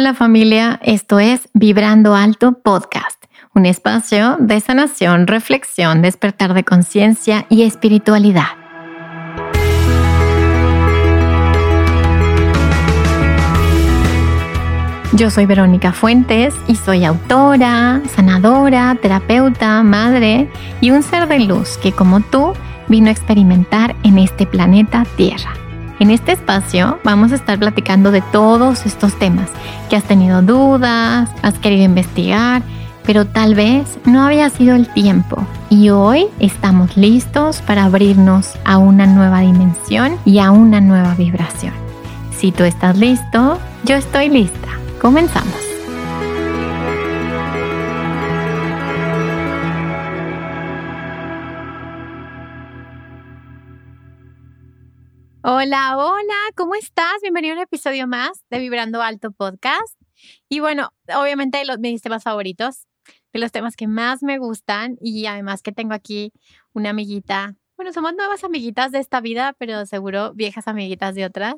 Hola familia, esto es Vibrando Alto Podcast, un espacio de sanación, reflexión, despertar de conciencia y espiritualidad. Yo soy Verónica Fuentes y soy autora, sanadora, terapeuta, madre y un ser de luz que como tú vino a experimentar en este planeta Tierra. En este espacio vamos a estar platicando de todos estos temas que has tenido dudas, has querido investigar, pero tal vez no había sido el tiempo. Y hoy estamos listos para abrirnos a una nueva dimensión y a una nueva vibración. Si tú estás listo, yo estoy lista. Comenzamos. Hola, hola, ¿cómo estás? Bienvenido a un episodio más de Vibrando Alto Podcast. Y bueno, obviamente los, mis temas favoritos, de los temas que más me gustan y además que tengo aquí una amiguita. Bueno, somos nuevas amiguitas de esta vida, pero seguro viejas amiguitas de otras.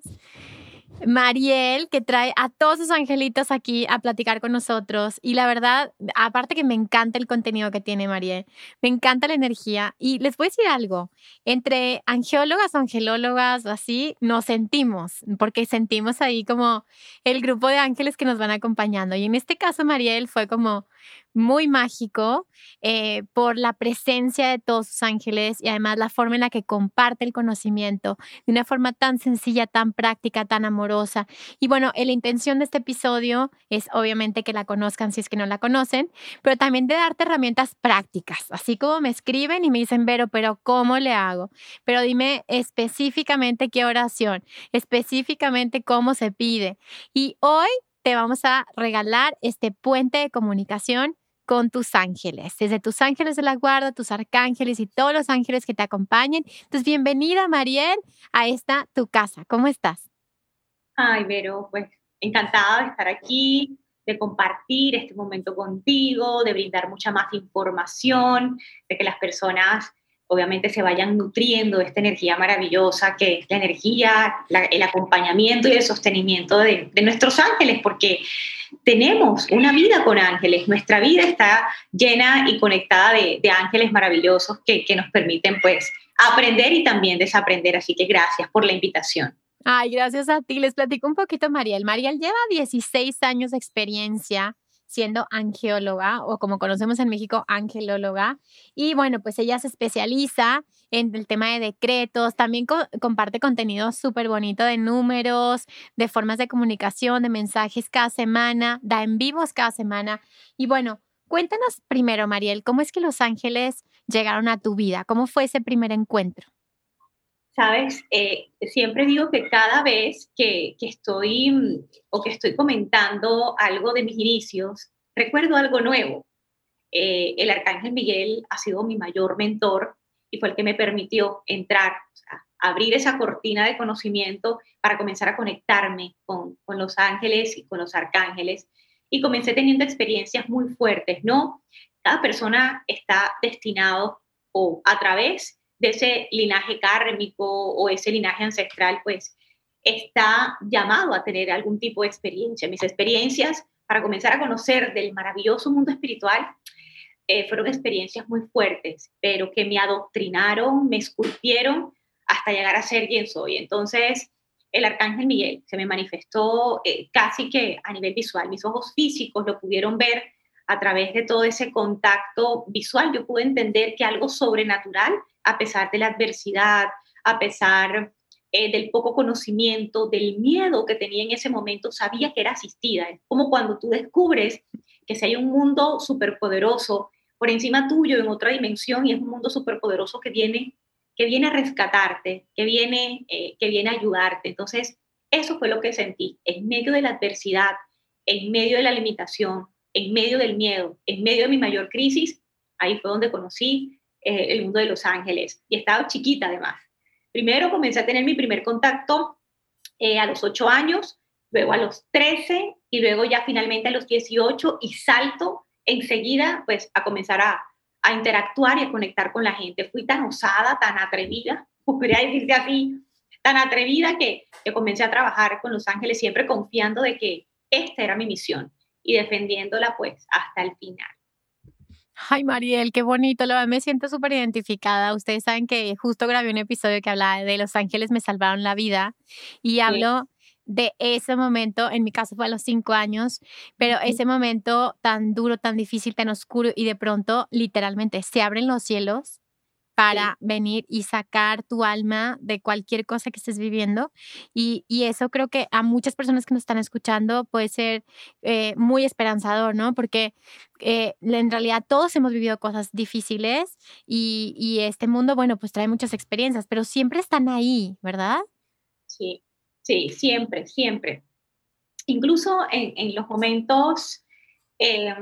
Mariel, que trae a todos sus angelitos aquí a platicar con nosotros. Y la verdad, aparte que me encanta el contenido que tiene Mariel, me encanta la energía. Y les voy a decir algo, entre angeólogas o angelólogas, así, nos sentimos, porque sentimos ahí como el grupo de ángeles que nos van acompañando. Y en este caso, Mariel fue como muy mágico eh, por la presencia de todos sus ángeles y además la forma en la que comparte el conocimiento de una forma tan sencilla, tan práctica, tan amorosa. Y bueno, eh, la intención de este episodio es obviamente que la conozcan si es que no la conocen, pero también de darte herramientas prácticas, así como me escriben y me dicen, Vero, pero ¿cómo le hago? Pero dime específicamente qué oración, específicamente cómo se pide. Y hoy te vamos a regalar este puente de comunicación con tus ángeles, desde tus ángeles de la guarda, tus arcángeles y todos los ángeles que te acompañen. Entonces, bienvenida, Mariel, a esta tu casa. ¿Cómo estás? Ay, Vero, pues encantada de estar aquí, de compartir este momento contigo, de brindar mucha más información, de que las personas obviamente se vayan nutriendo esta energía maravillosa que es la energía, el acompañamiento y el sostenimiento de, nuestros ángeles, porque tenemos una vida con ángeles, nuestra vida está llena y conectada de, ángeles maravillosos que, que nos permiten pues aprender y también desaprender, así que gracias por la invitación. Ay, gracias a ti. Les platico un poquito, Mariel. Mariel lleva 16 años de experiencia siendo angeóloga o como conocemos en México, angelóloga. Y bueno, pues ella se especializa en el tema de decretos, también comparte contenido súper bonito de números, de formas de comunicación, de mensajes cada semana, da en vivos cada semana. Y bueno, cuéntanos primero, Mariel, ¿cómo es que los ángeles llegaron a tu vida? ¿Cómo fue ese primer encuentro? Sabes, eh, siempre digo que cada vez que, estoy mm, o que estoy comentando algo de mis inicios, recuerdo algo nuevo. Eh, el arcángel Miguel ha sido mi mayor mentor y fue el que me permitió entrar, abrir esa cortina de conocimiento para comenzar a conectarme con, con los ángeles y con los arcángeles. Y comencé teniendo experiencias muy fuertes, ¿no? Cada persona está destinado o a través de ese linaje kármico o ese linaje ancestral, pues está llamado a tener algún tipo de experiencia. Mis experiencias para comenzar a conocer del maravilloso mundo espiritual eh, fueron experiencias muy fuertes, pero que me adoctrinaron, me esculpieron hasta llegar a ser quien soy. Entonces, el arcángel Miguel se me manifestó eh, casi que a nivel visual. Mis ojos físicos lo pudieron ver a través de todo ese contacto visual. Yo pude entender que algo sobrenatural a pesar de la adversidad, a pesar eh, del poco conocimiento, del miedo que tenía en ese momento, sabía que era asistida. Como cuando tú descubres que si hay un mundo superpoderoso por encima tuyo en otra dimensión y es un mundo superpoderoso que viene, que viene a rescatarte, que viene, eh, que viene a ayudarte. Entonces, eso fue lo que sentí. En medio de la adversidad, en medio de la limitación, en medio del miedo, en medio de mi mayor crisis, ahí fue donde conocí eh, el mundo de Los Ángeles y estaba chiquita además. Primero comencé a tener mi primer contacto eh, a los 8 años, luego a los 13 y luego ya finalmente a los 18 y salto enseguida pues a comenzar a, interactuar y a conectar con la gente. Fui tan osada, tan atrevida, podría decirse así, tan atrevida que, que comencé a trabajar con Los Ángeles siempre confiando de que esta era mi misión y defendiéndola pues hasta el final. Ay, Mariel, qué bonito, lo me siento súper identificada. Ustedes saben que justo grabé un episodio que hablaba de Los Ángeles me salvaron la vida y hablo de ese momento, en mi caso fue a los cinco años, pero ese momento tan duro, tan difícil, tan oscuro y de pronto literalmente se abren los cielos para venir y sacar tu alma de cualquier cosa que estés viviendo. Y, eso creo que a muchas personas que nos están escuchando puede ser eh, muy esperanzador, ¿no? Porque eh, en realidad todos hemos vivido cosas difíciles y, y este mundo, bueno, pues trae muchas experiencias, pero siempre están ahí, ¿verdad? Sí, sí, siempre, siempre. Incluso en, en los momentos... Eh,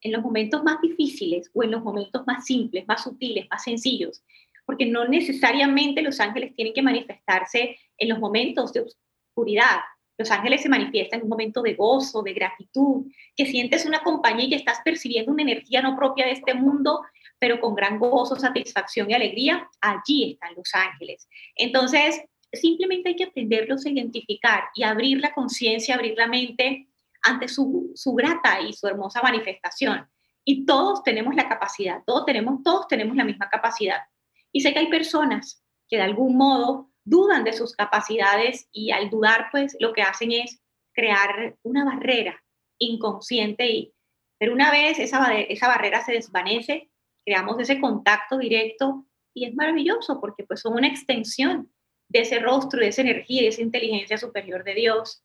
en los momentos más difíciles o en los momentos más simples, más sutiles, más sencillos, porque no necesariamente los ángeles tienen que manifestarse en los momentos de oscuridad. Los ángeles se manifiestan en un momento de gozo, de gratitud, que sientes una compañía y estás percibiendo una energía no propia de este mundo, pero con gran gozo, satisfacción y alegría. Allí están los ángeles. Entonces, simplemente hay que aprenderlos a identificar y abrir la conciencia, abrir la mente ante su, su grata y su hermosa manifestación. Y todos tenemos la capacidad, todos tenemos, todos tenemos la misma capacidad. Y sé que hay personas que de algún modo dudan de sus capacidades y al dudar, pues lo que hacen es crear una barrera inconsciente. Y, pero una vez esa, esa barrera se desvanece, creamos ese contacto directo y es maravilloso porque pues son una extensión de ese rostro, de esa energía, de esa inteligencia superior de Dios.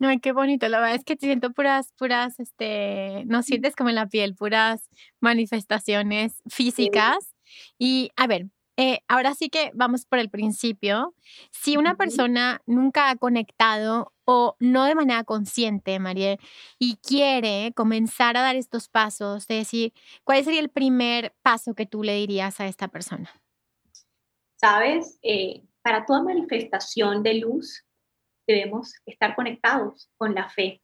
Ay, qué bonito. La verdad es que te siento puras, puras, este, no sientes como en la piel, puras manifestaciones físicas. Y a ver, eh, ahora sí que vamos por el principio. Si una persona nunca ha conectado o no de manera consciente, María, y quiere comenzar a dar estos pasos, de decir, ¿cuál sería el primer paso que tú le dirías a esta persona? Sabes, eh, para toda manifestación de luz, debemos estar conectados con la fe.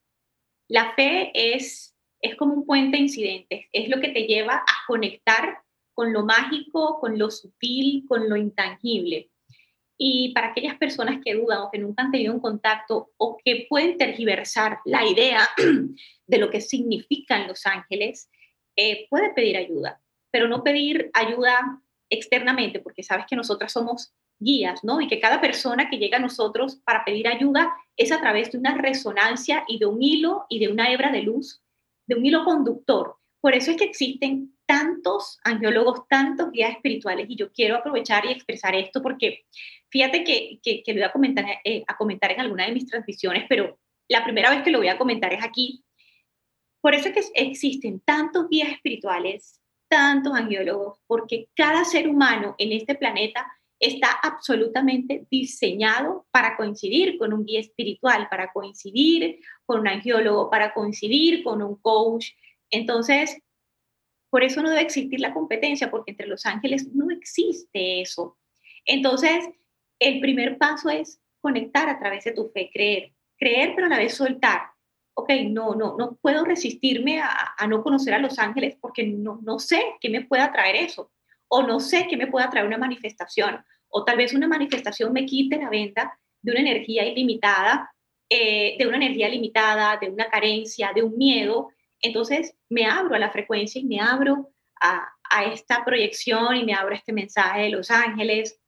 La fe es, es como un puente de incidentes, es lo que te lleva a conectar con lo mágico, con lo sutil, con lo intangible. Y para aquellas personas que dudan o que nunca han tenido un contacto o que pueden tergiversar la idea de lo que significan los ángeles, eh, puede pedir ayuda, pero no pedir ayuda externamente, porque sabes que nosotras somos guías, ¿no? Y que cada persona que llega a nosotros para pedir ayuda es a través de una resonancia y de un hilo y de una hebra de luz, de un hilo conductor. Por eso es que existen tantos angiólogos, tantos guías espirituales y yo quiero aprovechar y expresar esto porque fíjate que, que, lo voy a comentar, eh, a comentar en alguna de mis transmisiones, pero la primera vez que lo voy a comentar es aquí. Por eso es que existen tantos guías espirituales, tantos angiólogos, porque cada ser humano en este planeta está absolutamente diseñado para coincidir con un guía espiritual, para coincidir con un angiólogo, para coincidir con un coach. Entonces, por eso no debe existir la competencia, porque entre los ángeles no existe eso. Entonces, el primer paso es conectar a través de tu fe, creer, creer pero a la vez soltar. Ok, no, no, no puedo resistirme a, a no conocer a los ángeles porque no, no sé qué me pueda traer eso o no sé qué me pueda traer una manifestación, o tal vez una manifestación me quite la venta de una energía ilimitada, eh, de una energía limitada, de una carencia, de un miedo. Entonces me abro a la frecuencia y me abro a, a esta proyección y me abro a este mensaje de los ángeles.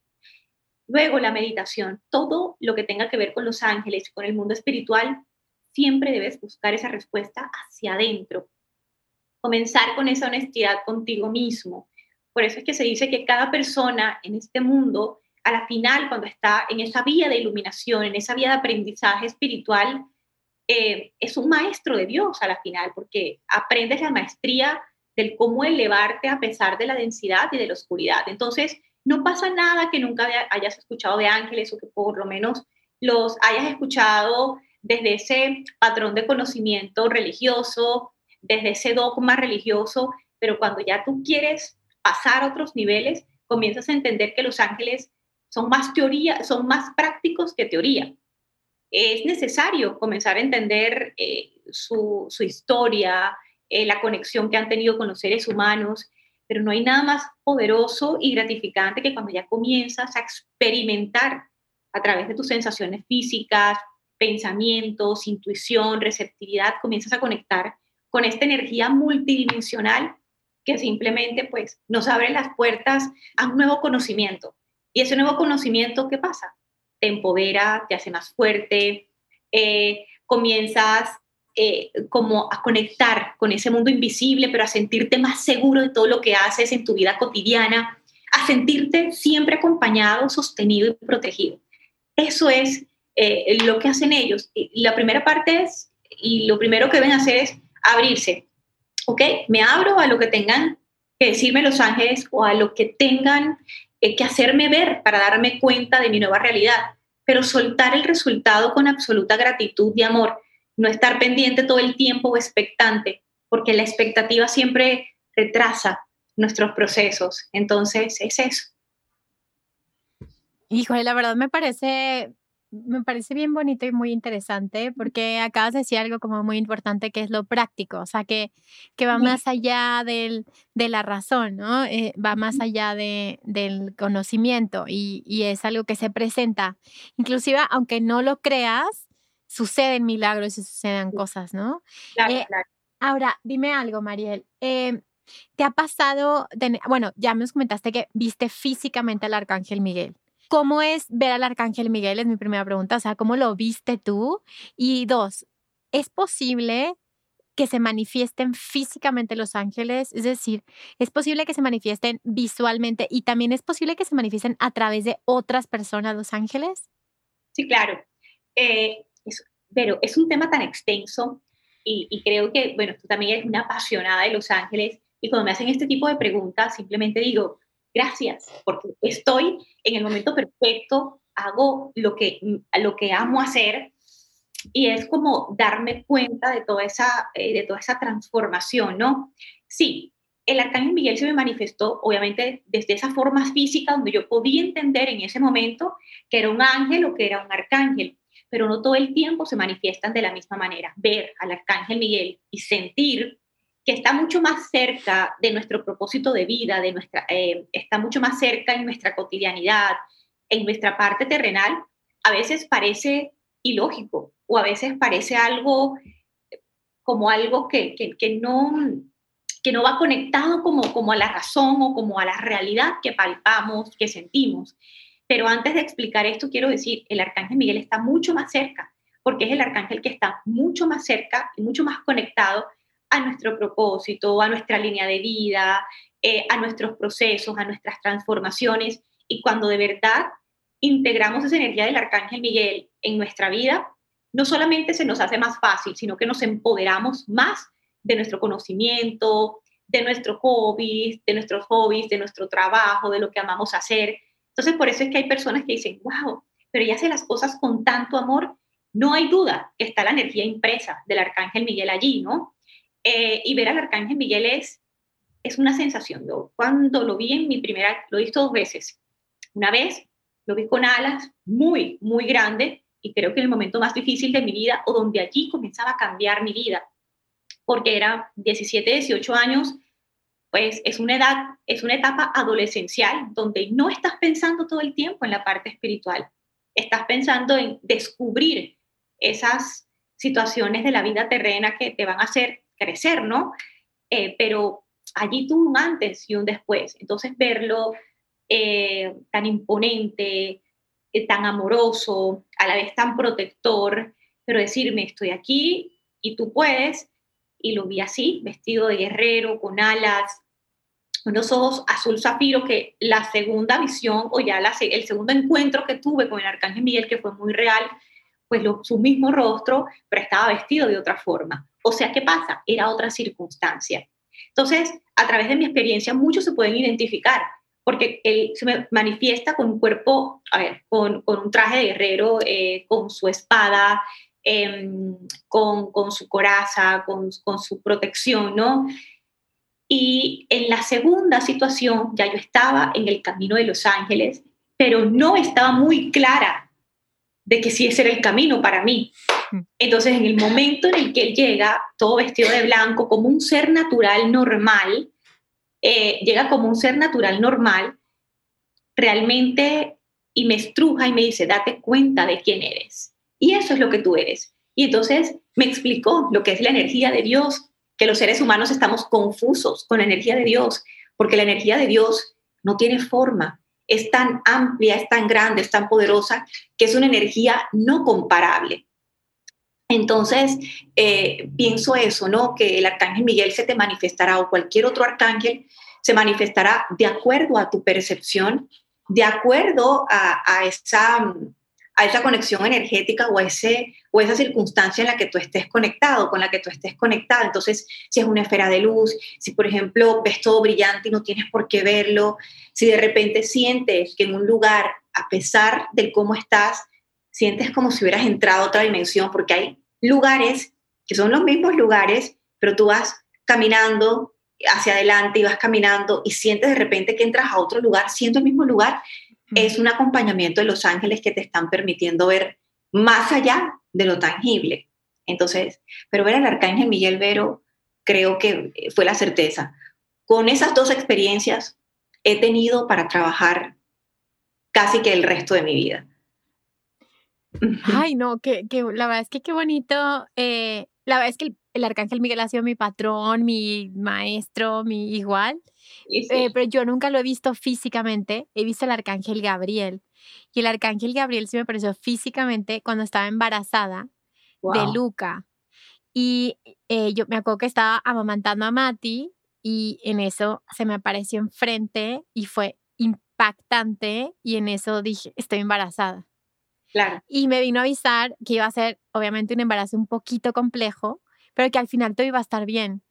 Luego la meditación, todo lo que tenga que ver con los ángeles, con el mundo espiritual, siempre debes buscar esa respuesta hacia adentro. Comenzar con esa honestidad contigo mismo, por eso es que se dice que cada persona en este mundo, a la final, cuando está en esa vía de iluminación, en esa vía de aprendizaje espiritual, eh, es un maestro de Dios a la final, porque aprendes la maestría del cómo elevarte a pesar de la densidad y de la oscuridad. Entonces, no pasa nada que nunca hayas escuchado de ángeles o que por lo menos los hayas escuchado desde ese patrón de conocimiento religioso, desde ese dogma religioso, pero cuando ya tú quieres pasar a otros niveles, comienzas a entender que los ángeles son más teoría, son más prácticos que teoría. Es necesario comenzar a entender eh, su, historia, eh, la conexión que han tenido con los seres humanos, pero no hay nada más poderoso y gratificante que cuando ya comienzas a experimentar a través de tus sensaciones físicas, pensamientos, intuición, receptividad, comienzas a conectar con esta energía multidimensional que simplemente pues nos abre las puertas a un nuevo conocimiento. Y ese nuevo conocimiento, ¿qué pasa? Te empodera, te hace más fuerte, eh, comienzas eh, como a conectar con ese mundo invisible, pero a sentirte más seguro de todo lo que haces en tu vida cotidiana, a sentirte siempre acompañado, sostenido y protegido. Eso es eh, lo que hacen ellos. Y la primera parte es, y lo primero que deben hacer es abrirse. ¿Ok? Me abro a lo que tengan que decirme los ángeles o a lo que tengan eh, que hacerme ver para darme cuenta de mi nueva realidad, pero soltar el resultado con absoluta gratitud y amor, no estar pendiente todo el tiempo o expectante, porque la expectativa siempre retrasa nuestros procesos. Entonces, es eso. Híjole, la verdad me parece me parece bien bonito y muy interesante porque acabas de decir algo como muy importante que es lo práctico, o sea, que, que va más allá del, de la razón, ¿no? Eh, va más allá de, del conocimiento y, y, es algo que se presenta. Inclusive, aunque no lo creas, suceden milagros y suceden cosas, ¿no? Claro, eh, claro. Ahora, dime algo, Mariel. Eh, ¿Te ha pasado, bueno, ya me comentaste que viste físicamente al arcángel Miguel. ¿Cómo es ver al Arcángel Miguel? Es mi primera pregunta. O sea, ¿cómo lo viste tú? Y dos, ¿es posible que se manifiesten físicamente los ángeles? Es decir, ¿es posible que se manifiesten visualmente y también es posible que se manifiesten a través de otras personas los ángeles? Sí, claro. Eh, pero es un tema tan extenso y, y creo que, bueno, tú también eres una apasionada de los ángeles y cuando me hacen este tipo de preguntas, simplemente digo, gracias, porque estoy en el momento perfecto, hago lo que, lo que amo hacer y es como darme cuenta de toda esa, eh, de toda esa transformación, ¿no? Sí, el arcángel Miguel se me manifestó, obviamente, desde esa forma física donde yo podía entender en ese momento que era un ángel o que era un arcángel, pero no todo el tiempo se manifiestan de la misma manera. Ver al arcángel Miguel y sentir que está mucho más cerca de nuestro propósito de vida, de nuestra, eh, está mucho más cerca en nuestra cotidianidad, en nuestra parte terrenal, a veces parece ilógico o a veces parece algo como algo que, que, no, que no va conectado como, como a la razón o como a la realidad que palpamos, que sentimos. Pero antes de explicar esto, quiero decir, el arcángel Miguel está mucho más cerca, porque es el arcángel que está mucho más cerca y mucho más conectado a nuestro propósito, a nuestra línea de vida, eh, a nuestros procesos, a nuestras transformaciones. Y cuando de verdad integramos esa energía del Arcángel Miguel en nuestra vida, no solamente se nos hace más fácil, sino que nos empoderamos más de nuestro conocimiento, de nuestros hobbies, de nuestros hobbies, de nuestro trabajo, de lo que amamos hacer. Entonces, por eso es que hay personas que dicen, wow, pero ella hace las cosas con tanto amor. No hay duda que está la energía impresa del Arcángel Miguel allí, ¿no? Eh, y ver al Arcángel Miguel es, es una sensación. Yo cuando lo vi en mi primera, lo he visto dos veces. Una vez lo vi con alas muy, muy grande y creo que en el momento más difícil de mi vida o donde allí comenzaba a cambiar mi vida, porque era 17, 18 años, pues es una edad, es una etapa adolescencial donde no estás pensando todo el tiempo en la parte espiritual, estás pensando en descubrir esas situaciones de la vida terrena que te van a hacer crecer, ¿no? Eh, pero allí tuvo un antes y un después. Entonces verlo eh, tan imponente, eh, tan amoroso, a la vez tan protector, pero decirme, estoy aquí y tú puedes, y lo vi así, vestido de guerrero, con alas, unos ojos azul zafiro, que la segunda visión o ya la, el segundo encuentro que tuve con el Arcángel Miguel, que fue muy real, pues lo, su mismo rostro, pero estaba vestido de otra forma. O sea, ¿qué pasa? Era otra circunstancia. Entonces, a través de mi experiencia, muchos se pueden identificar, porque él se manifiesta con un cuerpo, a ver, con, un traje de guerrero, eh, con su espada, em, con, su coraza, con, con su protección, ¿no? Y en la segunda situación, ya yo estaba en el camino de Los Ángeles, pero no estaba muy clara de que sí ese era el camino para mí. Entonces, en el momento en el que él llega, todo vestido de blanco, como un ser natural normal, eh, llega como un ser natural normal, realmente, y me estruja y me dice, date cuenta de quién eres. Y eso es lo que tú eres. Y entonces me explicó lo que es la energía de Dios, que los seres humanos estamos confusos con la energía de Dios, porque la energía de Dios no tiene forma, es tan amplia, es tan grande, es tan poderosa, que es una energía no comparable. Entonces, eh, pienso eso, ¿no? Que el arcángel Miguel se te manifestará o cualquier otro arcángel se manifestará de acuerdo a tu percepción, de acuerdo a, esa, a esa conexión energética o, ese, o esa circunstancia en la que tú estés conectado, con la que tú estés conectado. Entonces, si es una esfera de luz, si por ejemplo ves todo brillante y no tienes por qué verlo, si de repente sientes que en un lugar, a pesar de cómo estás, sientes como si hubieras entrado a otra dimensión, porque hay lugares que son los mismos lugares, pero tú vas caminando hacia adelante y vas caminando y sientes de repente que entras a otro lugar, siendo el mismo lugar, es un acompañamiento de los ángeles que te están permitiendo ver más allá de lo tangible. Entonces, pero ver al arcángel Miguel Vero creo que fue la certeza. Con esas dos experiencias he tenido para trabajar casi que el resto de mi vida. Ay, no, que, que la verdad es que qué bonito. Eh, la verdad es que el, arcángel Miguel ha sido mi patrón, mi maestro, mi igual. Eh, pero yo nunca lo he visto físicamente. He visto el arcángel Gabriel. Y el arcángel Gabriel sí me pareció físicamente cuando estaba embarazada de Luca. Y eh, yo me acuerdo que estaba amamantando a Mati y en eso se me apareció enfrente y fue impactante y en eso dije, estoy embarazada. Y me vino a avisar que iba a ser, obviamente, un embarazo un poquito complejo, pero que al final todo iba a estar bien.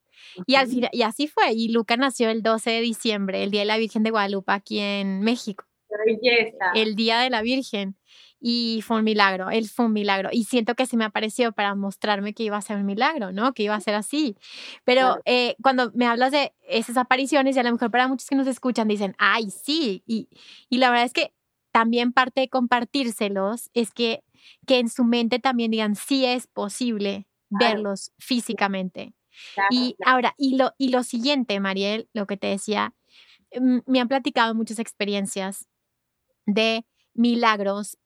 Y, al final, y así fue. Y Luca nació el 12 de diciembre, el Día de la Virgen de Guadalupe, aquí en México. belleza! El Día de la Virgen. Y fue un milagro, él fue un milagro. Y siento que se me apareció para mostrarme que iba a ser un milagro, ¿no? Que iba a ser así. Pero eh, cuando me hablas de esas apariciones, y a lo mejor para muchos que nos escuchan dicen, ay, sí. Y, y la verdad es que también parte de compartírselos es que, que en su mente también digan, sí es posible verlos físicamente. y ahora, y lo, y lo siguiente, Mariel, lo que te decía, mm, me han platicado muchas experiencias de milagros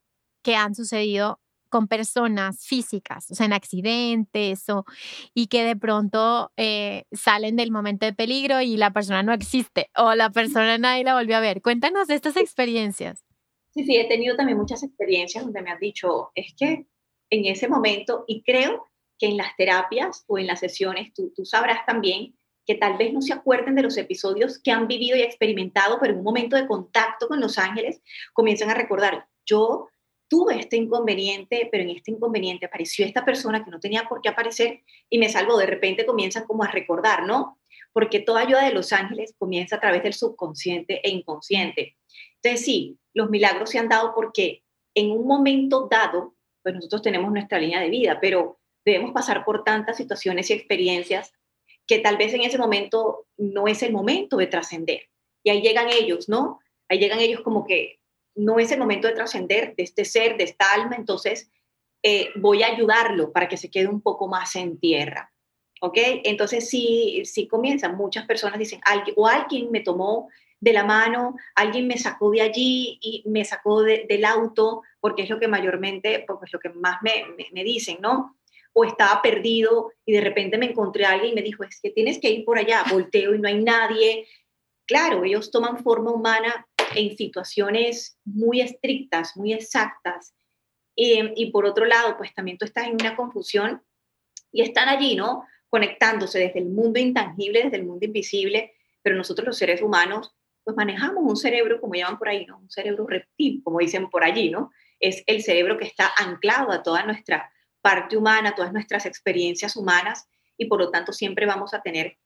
que han sucedido con personas físicas, o sea, en accidentes o, y que de pronto eh, salen del momento de peligro y la persona no existe o la persona nadie la volvió a ver. Cuéntanos de estas experiencias. Sí, sí, he tenido también muchas experiencias donde me han dicho, es que en ese momento, y creo que en las terapias o en las sesiones, tú, tú sabrás también que tal vez no se acuerden de los episodios que han vivido y experimentado, pero en un momento de contacto con los ángeles comienzan a recordar, yo tuve este inconveniente, pero en este inconveniente apareció esta persona que no tenía por qué aparecer y me salvó. De repente comienzan como a recordar, ¿no? Porque toda ayuda de los ángeles comienza a través del subconsciente e inconsciente. Entonces, sí, los milagros se han dado porque en un momento dado, pues nosotros tenemos nuestra línea de vida, pero debemos pasar por tantas situaciones y experiencias que tal vez en ese momento no es el momento de trascender. Y ahí llegan ellos, ¿no? Ahí llegan ellos como que no es el momento de trascender de este ser, de esta alma, entonces eh, voy a ayudarlo para que se quede un poco más en tierra. ¿Ok? Entonces sí, sí comienzan, muchas personas dicen, o alguien me tomó de la mano, alguien me sacó de allí y me sacó del auto, porque es lo que mayormente, porque es lo que más me, me, dicen, ¿no? O estaba perdido y de repente me encontré a alguien y me dijo, es que tienes que ir por allá, volteo y no hay nadie. Claro, ellos toman forma humana en situaciones muy estrictas, muy exactas. Y, y, por otro lado, pues también tú estás en una confusión y están allí, ¿no? Conectándose desde el mundo intangible, desde el mundo invisible, pero nosotros los seres humanos pues manejamos un cerebro, como llaman por ahí, ¿no? Un cerebro reptil, como dicen por allí, ¿no? Es el cerebro que está anclado a toda nuestra parte humana, todas nuestras experiencias humanas y por lo tanto siempre vamos a tener,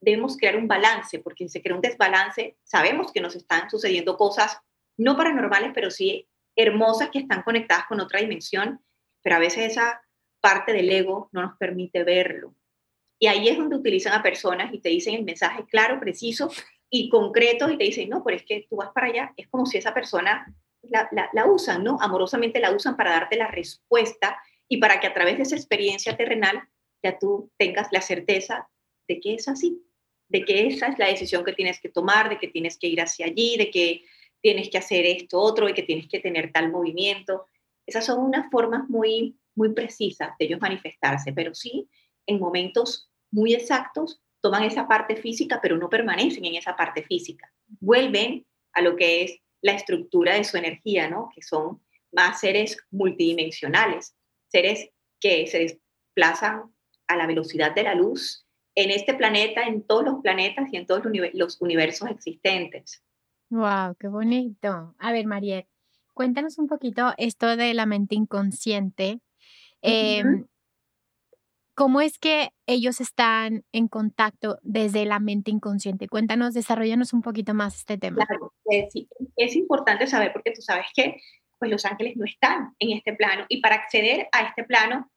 debemos crear un balance, porque si se crea un desbalance, sabemos que nos están sucediendo cosas no paranormales, pero sí hermosas que están conectadas con otra dimensión, pero a veces esa parte del ego no nos permite verlo. Y ahí es donde utilizan a personas y te dicen el mensaje claro, preciso, y concretos y te dicen, no, pero es que tú vas para allá, es como si esa persona la, la, usan, ¿no? Amorosamente la usan para darte la respuesta y para que a través de esa experiencia terrenal ya tú tengas la certeza de que es así, de que esa es la decisión que tienes que tomar, de que tienes que ir hacia allí, de que tienes que hacer esto, otro, y que tienes que tener tal movimiento. Esas son unas formas muy, muy precisas de ellos manifestarse, pero sí, en momentos muy exactos, toman esa parte física, pero no permanecen en esa parte física. Vuelven a lo que es la estructura de su energía, ¿no? Que son más seres multidimensionales, seres que se desplazan a la velocidad de la luz en este planeta, en todos los planetas y en todos los universos existentes. Wow, qué bonito. A ver, Mariette, cuéntanos un poquito esto de la mente inconsciente. Em, ¿Cómo es que ellos están en contacto desde la mente inconsciente? Cuéntanos, desarrollanos un poquito más este tema. Claro, es, es importante saber porque tú sabes que pues los ángeles no están en este plano y para acceder a este plano,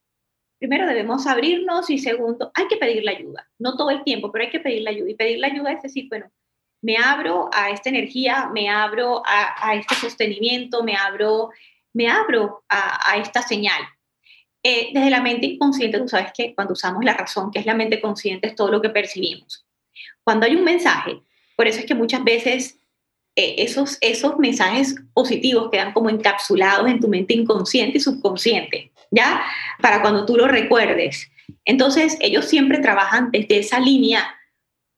primero debemos abrirnos y segundo, hay que pedir la ayuda. No todo el tiempo, pero hay que pedir la ayuda. Y pedir la ayuda es decir, bueno, me abro a esta energía, me abro a, este sostenimiento, me abro, me abro a, esta señal. Eh, desde la mente inconsciente, tú sabes que cuando usamos la razón, que es la mente consciente, es todo lo que percibimos. Cuando hay un mensaje, por eso es que muchas veces eh, esos, esos mensajes positivos quedan como encapsulados en tu mente inconsciente y subconsciente, ¿ya? Para cuando tú lo recuerdes. Entonces, ellos siempre trabajan desde esa línea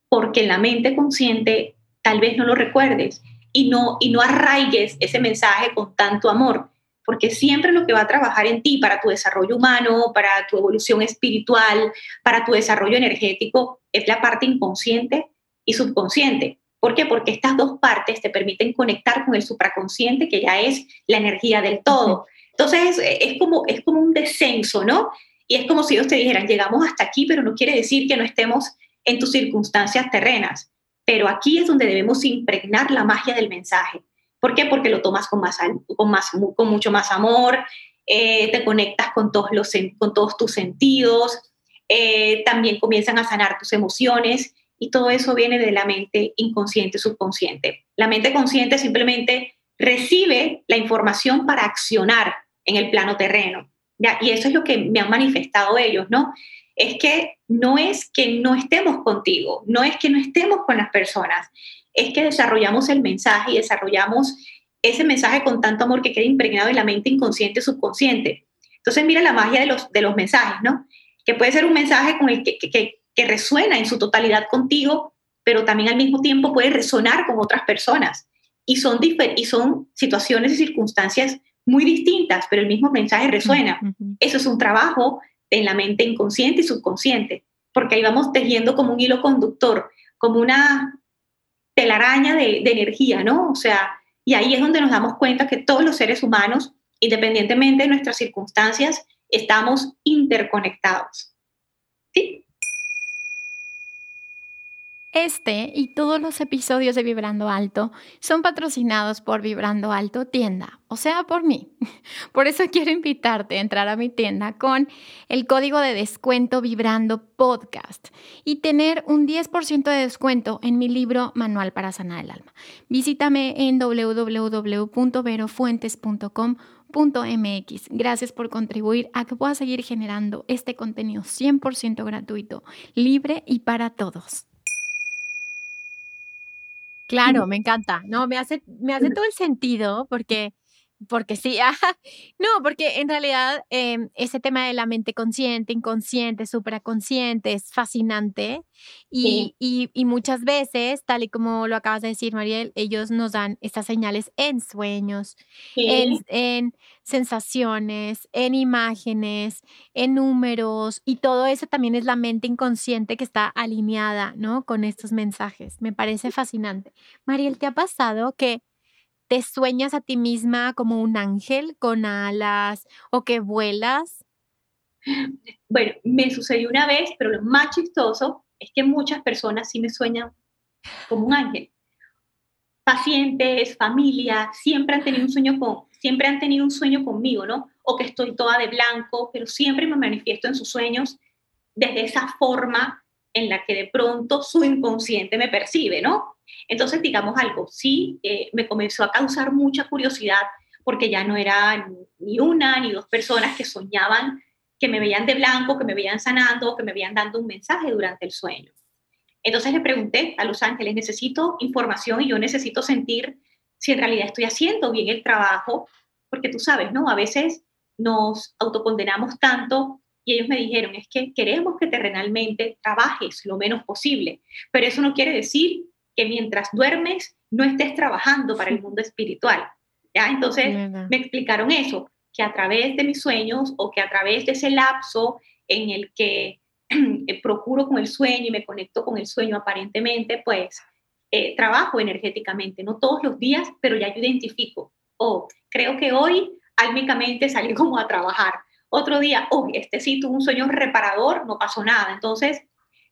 porque en la mente consciente tal vez no lo recuerdes y no, y no arraigues ese mensaje con tanto amor, porque siempre lo que va a trabajar en ti para tu desarrollo humano, para tu evolución espiritual, para tu desarrollo energético, es la parte inconsciente y subconsciente. ¿Por qué? Porque estas dos partes te permiten conectar con el supraconsciente, que ya es la energía del todo. Entonces, es como, es como un descenso, ¿no? Y es como si ellos te dijeran, llegamos hasta aquí, pero no quiere decir que no estemos en tus circunstancias terrenas. Pero aquí es donde debemos impregnar la magia del mensaje. ¿Por qué? Porque lo tomas con, más, con, más, con mucho más amor, eh, te conectas con todos, los, con todos tus sentidos, eh, también comienzan a sanar tus emociones y todo eso viene de la mente inconsciente, subconsciente. La mente consciente simplemente recibe la información para accionar en el plano terreno. ¿ya? Y eso es lo que me han manifestado ellos, ¿no? es que no es que no estemos contigo, no es que no estemos con las personas, es que desarrollamos el mensaje y desarrollamos ese mensaje con tanto amor que queda impregnado en la mente inconsciente subconsciente. Entonces mira la magia de los, de los mensajes, ¿no? Que puede ser un mensaje con el que resuena en su totalidad contigo, pero también al mismo tiempo puede resonar con otras personas. Y son, y son situaciones y circunstancias muy distintas, pero el mismo mensaje resuena. Eso es un trabajo en la mente inconsciente y subconsciente, porque ahí vamos tejiendo como un hilo conductor, como una telaraña de, de energía, ¿no? O sea, y ahí es donde nos damos cuenta que todos los seres humanos, independientemente de nuestras circunstancias, estamos interconectados. ¿Sí? Este y todos los episodios de Vibrando Alto son patrocinados por Vibrando Alto Tienda, o sea, por mí. Por eso quiero invitarte a entrar a mi tienda con el código de descuento Vibrando Podcast y tener un 10% de descuento en mi libro Manual para Sanar el Alma. Visítame en www.verofuentes.com.mx. Gracias por contribuir a que pueda seguir generando este contenido 100% gratuito, libre y para todos. Claro, me encanta. No, me hace, me hace todo el sentido porque porque sí, no, porque en realidad em, ese tema de la mente consciente, inconsciente, supraconsciente es fascinante y, y, muchas veces, tal y como lo acabas de decir, Mariel, ellos nos dan estas señales en sueños, en, en, sensaciones, en imágenes, en números y todo eso también es la mente inconsciente que está alineada, ¿no? Con estos mensajes. Me parece fascinante. Mariel, ¿te ha pasado que ¿Te sueñas a ti misma como un ángel con alas o que vuelas? Bueno, me sucedió una vez, pero lo más chistoso es que muchas personas sí me sueñan como un ángel. Pacientes, familia, siempre han tenido un sueño con, siempre han tenido un sueño conmigo, ¿no? O que estoy toda de blanco, pero siempre me manifiesto en sus sueños desde esa forma en la que de pronto su inconsciente me percibe, ¿no? Entonces, digamos algo, sí, eh, me comenzó a causar mucha curiosidad porque ya no eran ni una ni dos personas que soñaban que me veían de blanco, que me veían sanando, que me veían dando un mensaje durante el sueño. Entonces le pregunté a Los Ángeles, necesito información y yo necesito sentir si en realidad estoy haciendo bien el trabajo porque tú sabes, ¿no? A veces nos autocondenamos tanto y ellos me dijeron, es que queremos que terrenalmente trabajes lo menos posible, pero eso no quiere decir que mientras duermes no estés trabajando para el mundo espiritual. ¿ya? Entonces me explicaron eso, que a través de mis sueños o que a través de ese lapso en el que procuro con el sueño y me conecto con el sueño aparentemente, pues eh, trabajo energéticamente, no todos los días, pero ya yo identifico, oh, creo que hoy álmicamente salí como a trabajar. Otro día, oh, este sí tuvo un sueño reparador, no pasó nada. Entonces,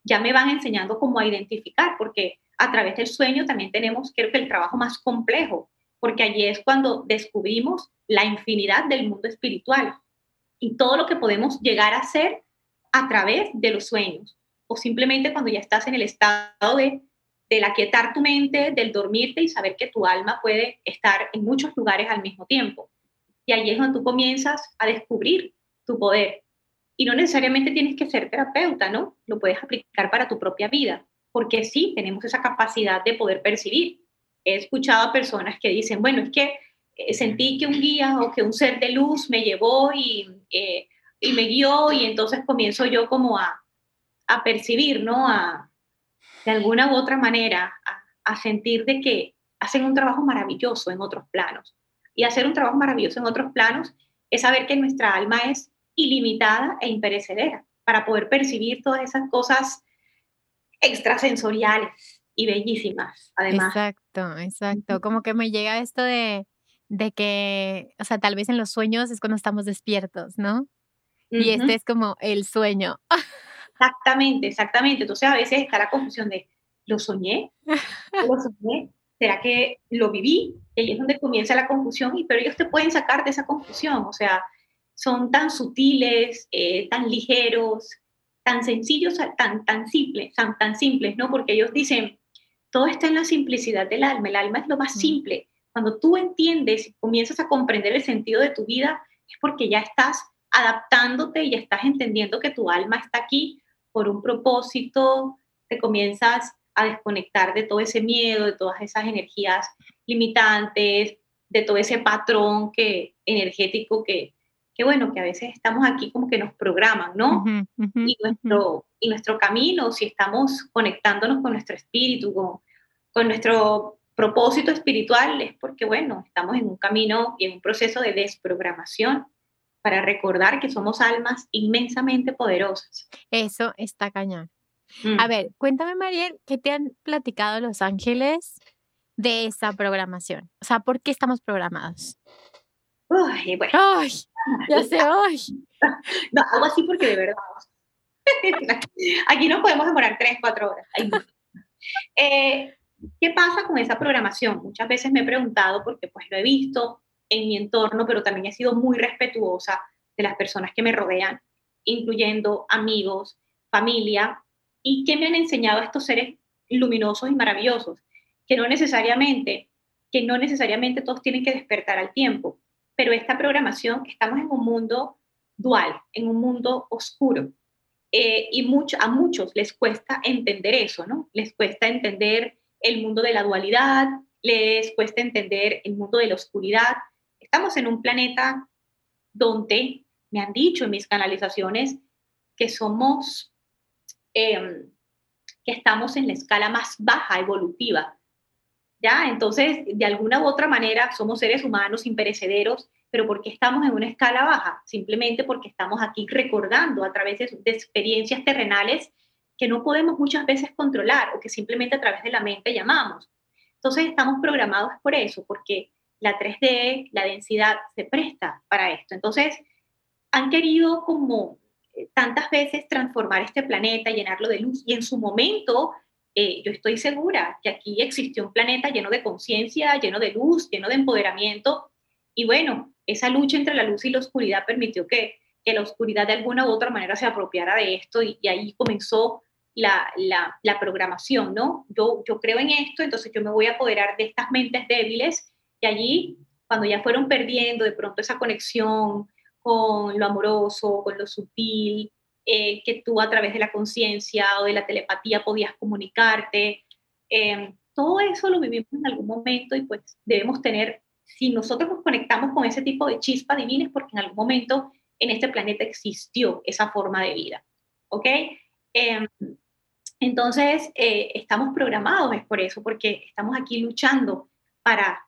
ya me van enseñando cómo a identificar, porque a través del sueño también tenemos, creo que el trabajo más complejo, porque allí es cuando descubrimos la infinidad del mundo espiritual y todo lo que podemos llegar a ser a través de los sueños, o simplemente cuando ya estás en el estado de, del aquietar tu mente, del dormirte y saber que tu alma puede estar en muchos lugares al mismo tiempo. Y allí es donde tú comienzas a descubrir tu poder. Y no necesariamente tienes que ser terapeuta, ¿no? Lo puedes aplicar para tu propia vida, porque sí tenemos esa capacidad de poder percibir. He escuchado a personas que dicen, bueno, es que eh, sentí que un guía o que un ser de luz me llevó y, eh, y me guió y entonces comienzo yo como a, a percibir, ¿no? A, de alguna u otra manera, a, a sentir de que hacen un trabajo maravilloso en otros planos. Y hacer un trabajo maravilloso en otros planos es saber que nuestra alma es ilimitada e imperecedera para poder percibir todas esas cosas extrasensoriales y bellísimas, además. Exacto, exacto. Como que me llega esto de, de que, o sea, tal vez en los sueños es cuando estamos despiertos, ¿no? Y este es como el sueño. Exactamente, exactamente. Entonces a veces está la confusión de, ¿lo soñé? ¿Lo soñé? ¿Será que lo viví? Y ahí es donde comienza la confusión, y, pero ellos te pueden sacar de esa confusión. O sea, son tan sutiles, eh, tan ligeros, tan sencillos, tan, tan simples, tan, tan simples, ¿no? Porque ellos dicen, todo está en la simplicidad del alma, el alma es lo más simple. Cuando tú entiendes y comienzas a comprender el sentido de tu vida, es porque ya estás adaptándote y ya estás entendiendo que tu alma está aquí por un propósito, te comienzas a desconectar de todo ese miedo, de todas esas energías limitantes, de todo ese patrón que, energético que, que bueno, que a veces estamos aquí como que nos programan, ¿no? y, nuestro, y nuestro camino, si estamos conectándonos con nuestro espíritu, con, con nuestro propósito espiritual, es porque, bueno, estamos en un camino y en un proceso de desprogramación para recordar que somos almas inmensamente poderosas. Eso está cañón. A mm. ver, cuéntame, Mariel, ¿qué te han platicado los ángeles de esa programación? O sea, ¿por qué estamos programados? Uy, bueno. Ay, ya sé, hoy. No, algo así porque de verdad. Aquí no podemos demorar tres, cuatro horas. Eh, ¿Qué pasa con esa programación? Muchas veces me he preguntado porque pues lo he visto en mi entorno, pero también he sido muy respetuosa de las personas que me rodean, incluyendo amigos, familia, y que me han enseñado estos seres luminosos y maravillosos, que no necesariamente, que no necesariamente todos tienen que despertar al tiempo, pero esta programación, estamos en un mundo dual, en un mundo oscuro. Eh, y a muchos les cuesta entender eso, ¿no? Les cuesta entender el mundo de la dualidad, les cuesta entender el mundo de la oscuridad. Estamos en un planeta donde me han dicho en mis canalizaciones que somos, em, que estamos en la escala más baja evolutiva ¿ya? Entonces, de alguna u otra manera, somos seres humanos imperecederos, pero ¿por qué estamos en una escala baja? Simplemente porque estamos aquí recordando a través de, experiencias terrenales que no podemos muchas veces controlar o que simplemente a través de la mente llamamos. Entonces, estamos programados por eso, porque la 3D, la densidad se presta para esto. Entonces, han querido como eh, tantas veces transformar este planeta, llenarlo de luz y en su momento eh, yo estoy segura que aquí existió un planeta lleno de conciencia, lleno de luz, lleno de empoderamiento. Y bueno, esa lucha entre la luz y la oscuridad permitió que, que la oscuridad de alguna u otra manera se apropiara de esto y, ahí comenzó la, la, la, programación, ¿no? Yo, yo creo en esto, entonces yo me voy a apoderar de estas mentes débiles y allí, cuando ya fueron perdiendo de pronto esa conexión con lo amoroso, con lo sutil, eh, que tú a través de la conciencia o de la telepatía podías comunicarte. Eh, todo eso lo vivimos en algún momento y pues debemos tener si nosotros nos conectamos con ese tipo de chispa divina es porque en algún momento en este planeta existió esa forma de vida. ¿Ok? Em, entonces, eh, estamos programados, es por eso, porque estamos aquí luchando para,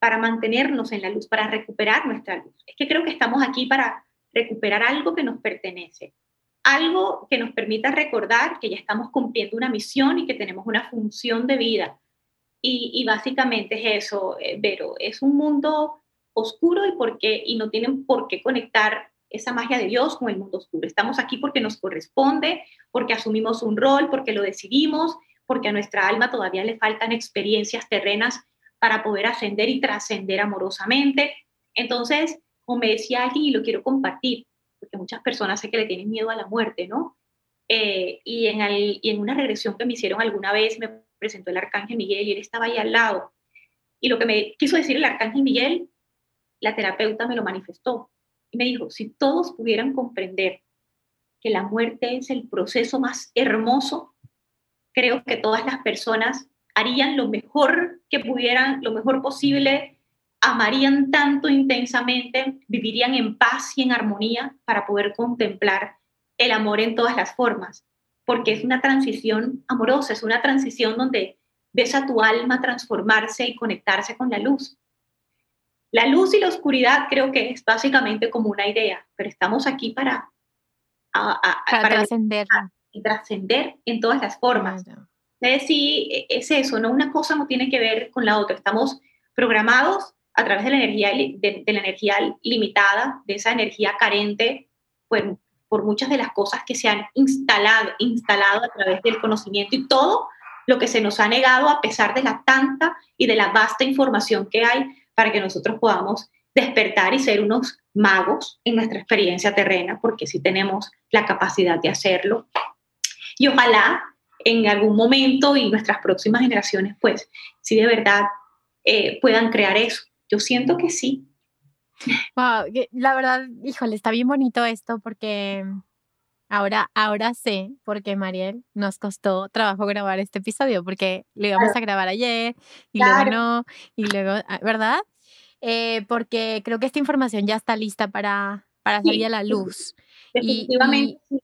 para mantenernos en la luz, para recuperar nuestra luz. Es que creo que estamos aquí para recuperar algo que nos pertenece, algo que nos permita recordar que ya estamos cumpliendo una misión y que tenemos una función de vida. Y, básicamente es eso, eh, Vero, es un mundo oscuro y, por qué, y no tienen por qué conectar esa magia de Dios con el mundo oscuro. Estamos aquí porque nos corresponde, porque asumimos un rol, porque lo decidimos, porque a nuestra alma todavía le faltan experiencias terrenas para poder ascender y trascender amorosamente. Entonces, como me decía alguien y lo quiero compartir, porque muchas personas sé que le tienen miedo a la muerte, ¿no? Eh, y, en y en una regresión que me hicieron alguna vez, me presentó el arcángel Miguel y él estaba ahí al lado. Y lo que me quiso decir el arcángel Miguel, la terapeuta me lo manifestó me dijo, si todos pudieran comprender que la muerte es el proceso más hermoso, creo que todas las personas harían lo mejor que pudieran, lo mejor posible, amarían tanto intensamente, vivirían en paz y en armonía para poder contemplar el amor en todas las formas, porque es una transición amorosa, es una transición donde ves a tu alma transformarse y conectarse con la luz. La luz y la oscuridad creo que es básicamente como una idea, pero estamos aquí para, para, trascender. Y trascender en todas las formas. Es sí, e, es eso, ¿no? Una cosa no tiene que ver con la otra. Estamos programados a través de la energía, de, la energía limitada, de esa energía carente, pues, por muchas de las cosas que se han instalado, instalado a través del conocimiento y todo lo que se nos ha negado a pesar de la tanta y de la vasta información que hay para que nosotros podamos despertar y ser unos magos en nuestra experiencia terrena, porque sí tenemos la capacidad de hacerlo. Y ojalá en algún momento y nuestras próximas generaciones, pues, sí de verdad eh, puedan crear eso. Yo siento que sí. Wow, la verdad, híjole, está bien bonito esto porque ahora, ahora sé porque Mariel nos costó trabajo grabar este episodio porque lo íbamos a grabar ayer y luego no, y luego, ah, ¿verdad? Eh, porque creo que esta información ya está lista para, para salir a la luz. Definitivamente. Y,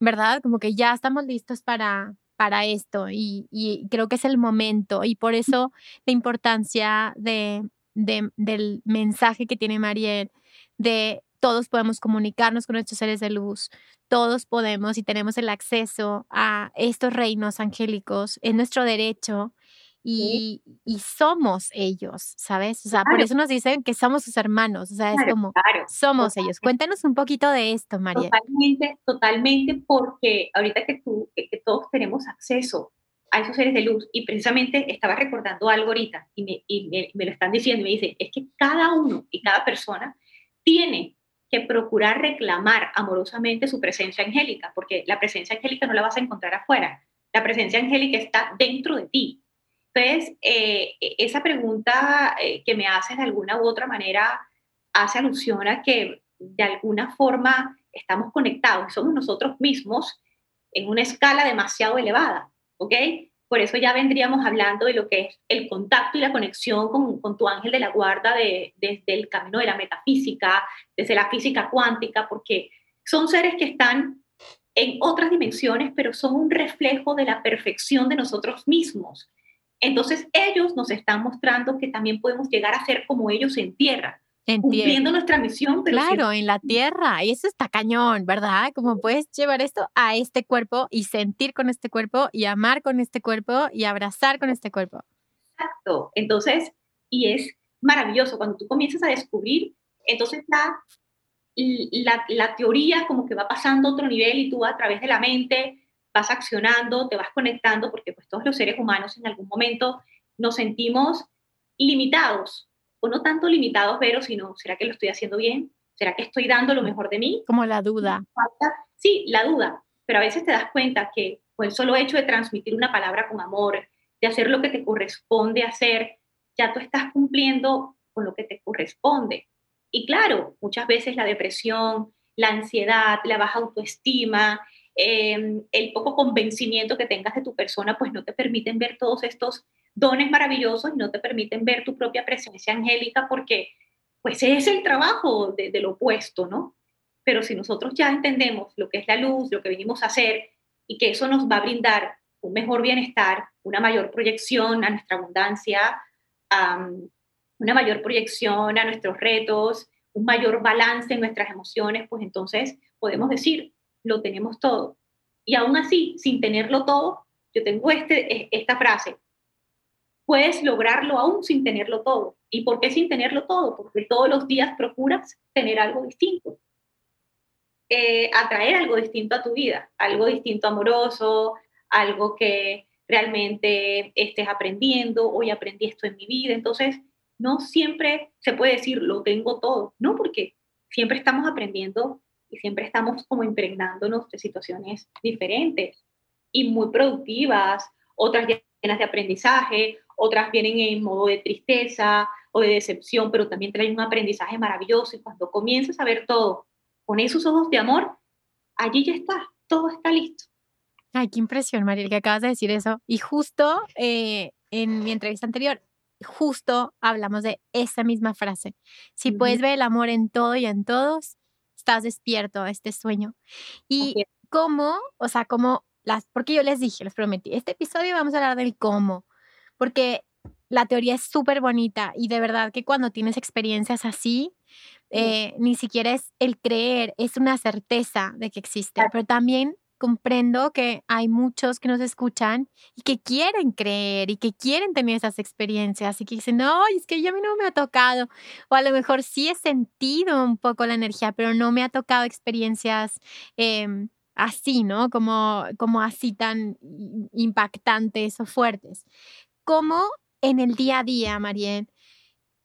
¿Verdad? Como que ya estamos listos para, para esto y, y, creo que es el momento y por eso la importancia de, de, del mensaje que tiene Mariel de todos podemos comunicarnos con nuestros seres de luz, todos podemos y tenemos el acceso a estos reinos angélicos, es nuestro derecho y, y, somos ellos, ¿sabes? O sea, por eso nos dicen que somos sus hermanos, o sea, es como, somos ellos. Cuéntanos un poquito de esto, María. Totalmente, totalmente, porque ahorita que tú, que, todos tenemos acceso a esos seres de luz, y precisamente estaba recordando algo ahorita, y me, lo están diciendo, me dice, es que cada uno y cada persona tiene que procurar reclamar amorosamente su presencia angélica, porque la presencia angélica no la vas a encontrar afuera, la presencia angélica está dentro de ti. Entonces, eh, e, esa pregunta eh, que me haces de alguna u otra manera hace alusión a que de alguna forma estamos conectados, somos nosotros mismos en una escala demasiado elevada, ¿ok? Por eso ya vendríamos hablando de lo que es el contacto y la conexión con, con tu ángel de la guarda de, desde el camino de la metafísica, desde la física cuántica, porque son seres que están en otras dimensiones, pero son un reflejo de la perfección de nosotros mismos. Entonces ellos nos están mostrando que también podemos llegar a ser como ellos en tierra, cumpliendo nuestra misión. claro, en la tierra, y eso está cañón, ¿verdad? Como puedes llevar esto a este cuerpo y sentir con este cuerpo y amar con este cuerpo y abrazar con este cuerpo. Exacto, entonces, y es maravilloso cuando tú comienzas a descubrir, entonces la, la, la teoría como que va pasando a otro nivel y tú a través de la mente vas accionando, te vas conectando, porque pues todos los seres humanos en algún momento nos sentimos limitados, o no tanto limitados, pero sino, ¿será que lo estoy haciendo bien? ¿Será que estoy dando lo mejor de mí? Como la duda. Sí, la duda, pero a veces te das cuenta que por el solo hecho de transmitir una palabra con amor, de hacer lo que te corresponde hacer, ya tú estás cumpliendo con lo que te corresponde. Y claro, muchas veces la depresión, la ansiedad, la baja autoestima, Em, el poco convencimiento que tengas de tu persona, pues no te permiten ver todos estos dones maravillosos y no te permiten ver tu propia presencia angélica porque pues es el trabajo de, del opuesto, ¿no? Pero si nosotros ya entendemos lo que es la luz, lo que venimos a hacer y que eso nos va a brindar un mejor bienestar, una mayor proyección a nuestra abundancia, una mayor proyección a nuestros retos, un mayor balance en nuestras emociones, pues entonces podemos decir, lo tenemos todo. Y aún así, sin tenerlo todo, yo tengo este, e, esta frase, puedes lograrlo aún sin tenerlo todo. ¿Y por qué sin tenerlo todo? Porque todos los días procuras tener algo distinto. Eh, atraer algo distinto a tu vida, algo distinto amoroso, algo que realmente estés aprendiendo, hoy aprendí esto en mi vida. Entonces, no siempre se puede decir lo tengo todo, no, porque siempre estamos aprendiendo y siempre estamos como impregnándonos de situaciones diferentes y muy productivas, otras llenas de aprendizaje, otras vienen en modo de tristeza o de decepción, pero también traen un aprendizaje maravilloso y cuando comienzas a ver todo con esos ojos de amor, allí ya está, todo está listo. Ay, qué impresión, Mariel, que acabas de decir eso. Y justo eh, en mi entrevista anterior, justo hablamos de esa misma frase. Si puedes ver el amor en todo y en todos, estás despierto a este sueño. Y cómo, o sea, cómo las, porque yo les dije, les prometí, este episodio vamos a hablar del cómo, porque la teoría es súper bonita y de verdad que cuando tienes experiencias así, eh, ni siquiera es el creer, es una certeza de que existe, pero también comprendo que hay muchos que nos escuchan y que quieren creer y que quieren tener esas experiencias y que dicen, no, es que ya a mí no me ha tocado. O a lo mejor sí he sentido un poco la energía, pero no me ha tocado experiencias em, así, ¿no? Como, como así tan impactantes o fuertes. ¿Cómo en el día a día, Mariel,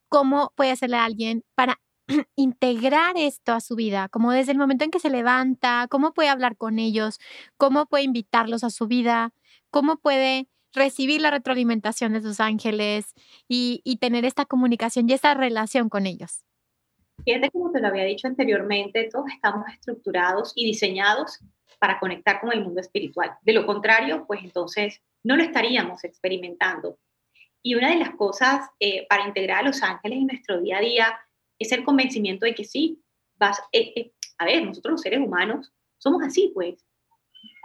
cómo puede hacerle a alguien para integrar esto a su vida, como desde el momento en que se levanta, cómo puede hablar con ellos, cómo puede invitarlos a su vida, cómo puede recibir la retroalimentación de sus ángeles y, tener esta comunicación y esta relación con ellos. Fíjate, como te lo había dicho anteriormente, todos estamos estructurados y diseñados para conectar con el mundo espiritual. De lo contrario, pues entonces no lo estaríamos experimentando. Y una de las cosas eh, para integrar a los ángeles en nuestro día a día es el convencimiento de que sí, vas, eh, eh, a ver, nosotros los seres humanos somos así, pues.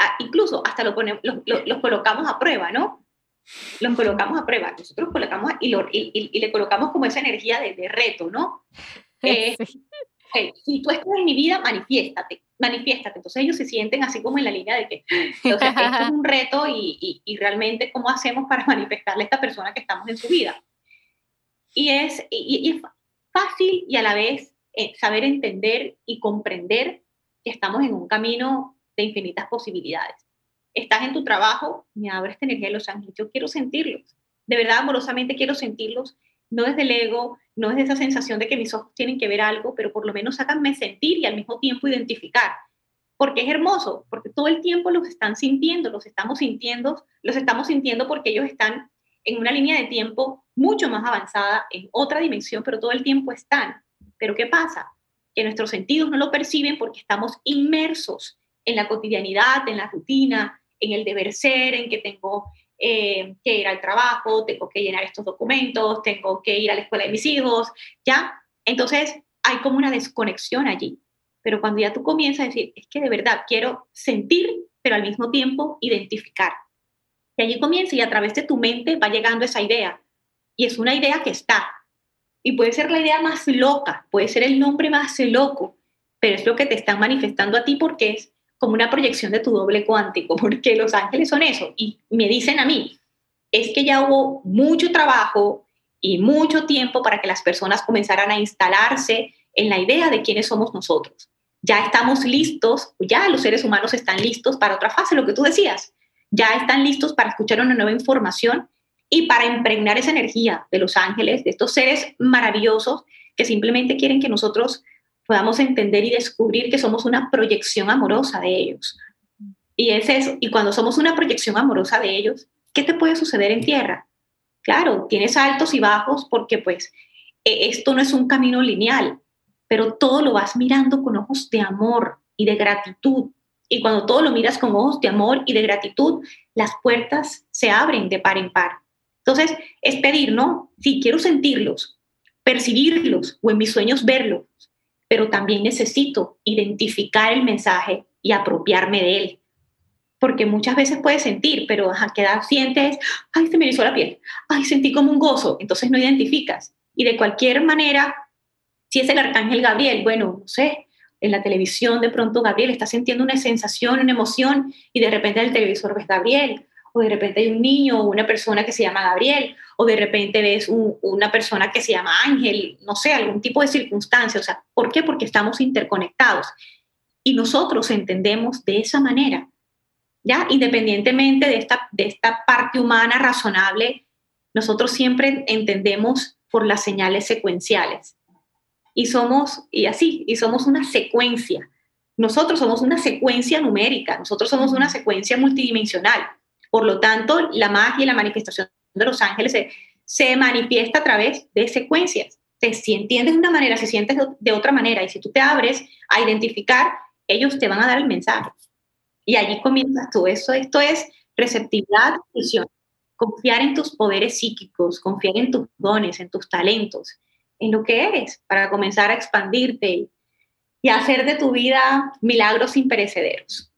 Ah, incluso hasta lo los colocamos a prueba, ¿no? Los colocamos a prueba. Nosotros colocamos y, y, le colocamos como esa energía de, reto, ¿no? Eh, si tú estás en mi vida, manifiéstate, manifiéstate. Entonces ellos se sienten así como en la línea de que, sea, esto es un reto y, y, realmente cómo hacemos para manifestarle a esta persona que estamos en su vida. Y es, y, es fácil y a la vez eh, saber entender y comprender que estamos en un camino de infinitas posibilidades. Estás en tu trabajo, me abre esta energía de los ángeles, yo quiero sentirlos, de verdad amorosamente quiero sentirlos, no desde el ego, no desde esa sensación de que mis ojos tienen que ver algo, pero por lo menos háganme sentir y al mismo tiempo identificar. Porque es hermoso, porque todo el tiempo los están sintiendo, los estamos sintiendo, los estamos sintiendo porque ellos están en una línea de tiempo mucho más avanzada, en otra dimensión, pero todo el tiempo están. Pero ¿qué pasa? Que nuestros sentidos no lo perciben porque estamos inmersos en la cotidianidad, en la rutina, en el deber ser, en que tengo eh, que ir al trabajo, tengo que llenar estos documentos, tengo que ir a la escuela de mis hijos, ¿ya? Entonces hay como una desconexión allí. Pero cuando ya tú comienzas a decir, es que de verdad quiero sentir, pero al mismo tiempo identificar. Y allí comienza y a través de tu mente va llegando esa idea. Y es una idea que está. Y puede ser la idea más loca, puede ser el nombre más loco, pero es lo que te están manifestando a ti porque es como una proyección de tu doble cuántico, porque los ángeles son eso. Y me dicen a mí, es que ya hubo mucho trabajo y mucho tiempo para que las personas comenzaran a instalarse en la idea de quiénes somos nosotros. Ya estamos listos, ya los seres humanos están listos para otra fase, lo que tú decías. Ya están listos para escuchar una nueva información y para impregnar esa energía de los ángeles, de estos seres maravillosos que simplemente quieren que nosotros podamos entender y descubrir que somos una proyección amorosa de ellos. Y es eso, y cuando somos una proyección amorosa de ellos, ¿qué te puede suceder en tierra? Claro, tienes altos y bajos porque pues e, esto no es un camino lineal, pero todo lo vas mirando con ojos de amor y de gratitud. Y cuando todo lo miras con ojos de amor y de gratitud, las puertas se abren de par en par. Entonces, es pedir, ¿no? Sí, quiero sentirlos, percibirlos o en mis sueños verlos, pero también necesito identificar el mensaje y apropiarme de él. Porque muchas veces puedes sentir, pero a quedar sientes, ay, se me hizo la piel, ay, sentí como un gozo, entonces no identificas. Y de cualquier manera, si es el arcángel Gabriel, bueno, no sé, en la televisión de pronto Gabriel está sintiendo una sensación, una emoción, y de repente en el televisor ves Gabriel, o de repente hay un niño o una persona que se llama Gabriel, o de repente ves una persona que se llama Ángel, no sé, algún tipo de circunstancia. O sea, ¿por qué? Porque estamos interconectados y nosotros entendemos de esa manera, ¿ya? Independientemente de esta, de esta parte humana razonable, nosotros siempre entendemos por las señales secuenciales. Y somos, y así, y somos una secuencia. Nosotros somos una secuencia numérica, nosotros somos una secuencia multidimensional. Por lo tanto, la magia y la manifestación de los ángeles se, manifiesta a través de secuencias. Entonces, si entiendes de una manera, si sientes de otra manera, y si tú te abres a identificar, ellos te van a dar el mensaje. Y allí comienzas tú. Eso, esto es receptividad, visión. Confiar en tus poderes psíquicos, confiar en tus dones, en tus talentos, en lo que eres, para comenzar a expandirte y hacer de tu vida milagros imperecederos.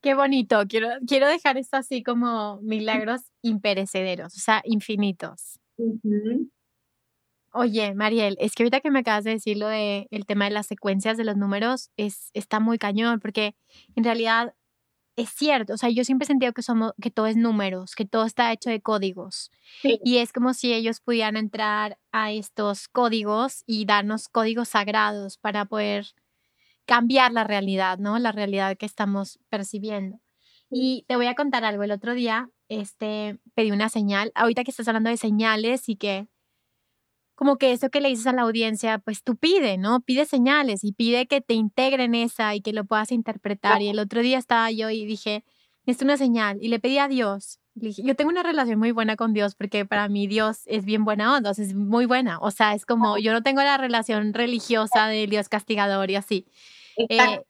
Qué bonito. Quiero, quiero dejar esto así como milagros imperecederos, o sea, infinitos. Oye, Mariel, es que ahorita que me acabas de decir lo de el tema de las secuencias de los números, es, está muy cañón, porque en realidad es cierto, o sea, yo siempre he sentido que somos, que todo es números, que todo está hecho de códigos. Y es como si ellos pudieran entrar a estos códigos y darnos códigos sagrados para poder cambiar la realidad, ¿no? La realidad que estamos percibiendo. Y te voy a contar algo. El otro día, este, pedí una señal. Ahorita que estás hablando de señales y que, como que eso que le dices a la audiencia, pues tú pide, ¿no? Pide señales y pide que te integren esa y que lo puedas interpretar. Y el otro día estaba yo y dije, es una señal. Y le pedí a Dios. Le dije, yo tengo una relación muy buena con Dios porque para mí Dios es bien buena onda, es muy buena. O sea, es como, yo no tengo la relación religiosa de Dios castigador y así. Eh,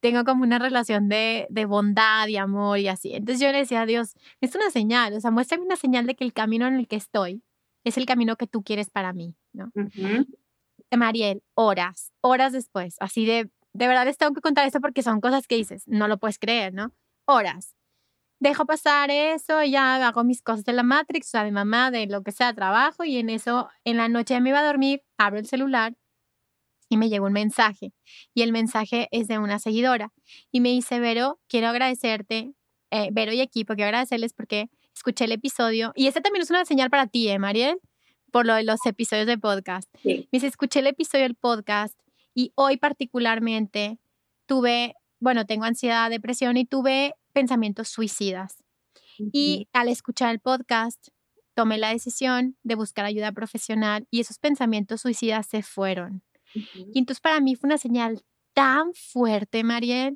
tengo como una relación de, de, bondad y amor y así. Entonces yo le decía a Dios, es una señal, o sea, muéstrame una señal de que el camino en el que estoy es el camino que tú quieres para mí, ¿no? Mariel, horas, horas después, así de, de verdad les tengo que contar esto porque son cosas que dices, no lo puedes creer, ¿no? Horas. Dejo pasar eso, ya hago mis cosas de la Matrix, o sea, de mamá, de lo que sea, trabajo, y en eso, en la noche me iba a dormir, abro el celular y me llegó un mensaje y el mensaje es de una seguidora y me dice, Vero, quiero agradecerte, eh, Vero y equipo, quiero agradecerles porque escuché el episodio y este también es una señal para ti, ¿eh, Mariel? Por lo de los episodios de podcast. Me dice, escuché el episodio del podcast y hoy particularmente tuve, bueno, tengo ansiedad, depresión y tuve pensamientos suicidas. Y al escuchar el podcast, tomé la decisión de buscar ayuda profesional y esos pensamientos suicidas se fueron. Y entonces para mí fue una señal tan fuerte, Mariel,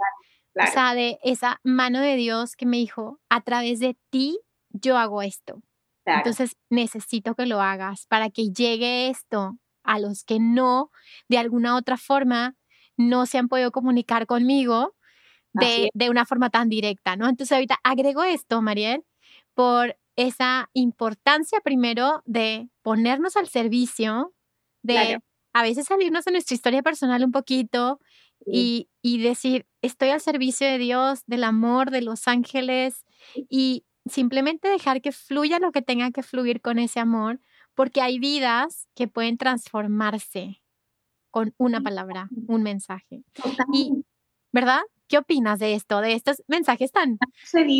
o sea, de esa mano de Dios que me dijo, a través de ti yo hago esto. Entonces necesito que lo hagas para que llegue esto a los que no, de alguna otra forma, no se han podido comunicar conmigo de, de una forma tan directa, ¿no? Entonces ahorita agrego esto, Mariel, por esa importancia primero de ponernos al servicio, de a veces salirnos de nuestra historia personal un poquito y, decir, estoy al servicio de Dios, del amor, de los ángeles y simplemente dejar que fluya lo que tenga que fluir con ese amor, porque hay vidas que pueden transformarse con una palabra, un mensaje. Y, ¿verdad? ¿Qué opinas de esto, de estos mensajes tan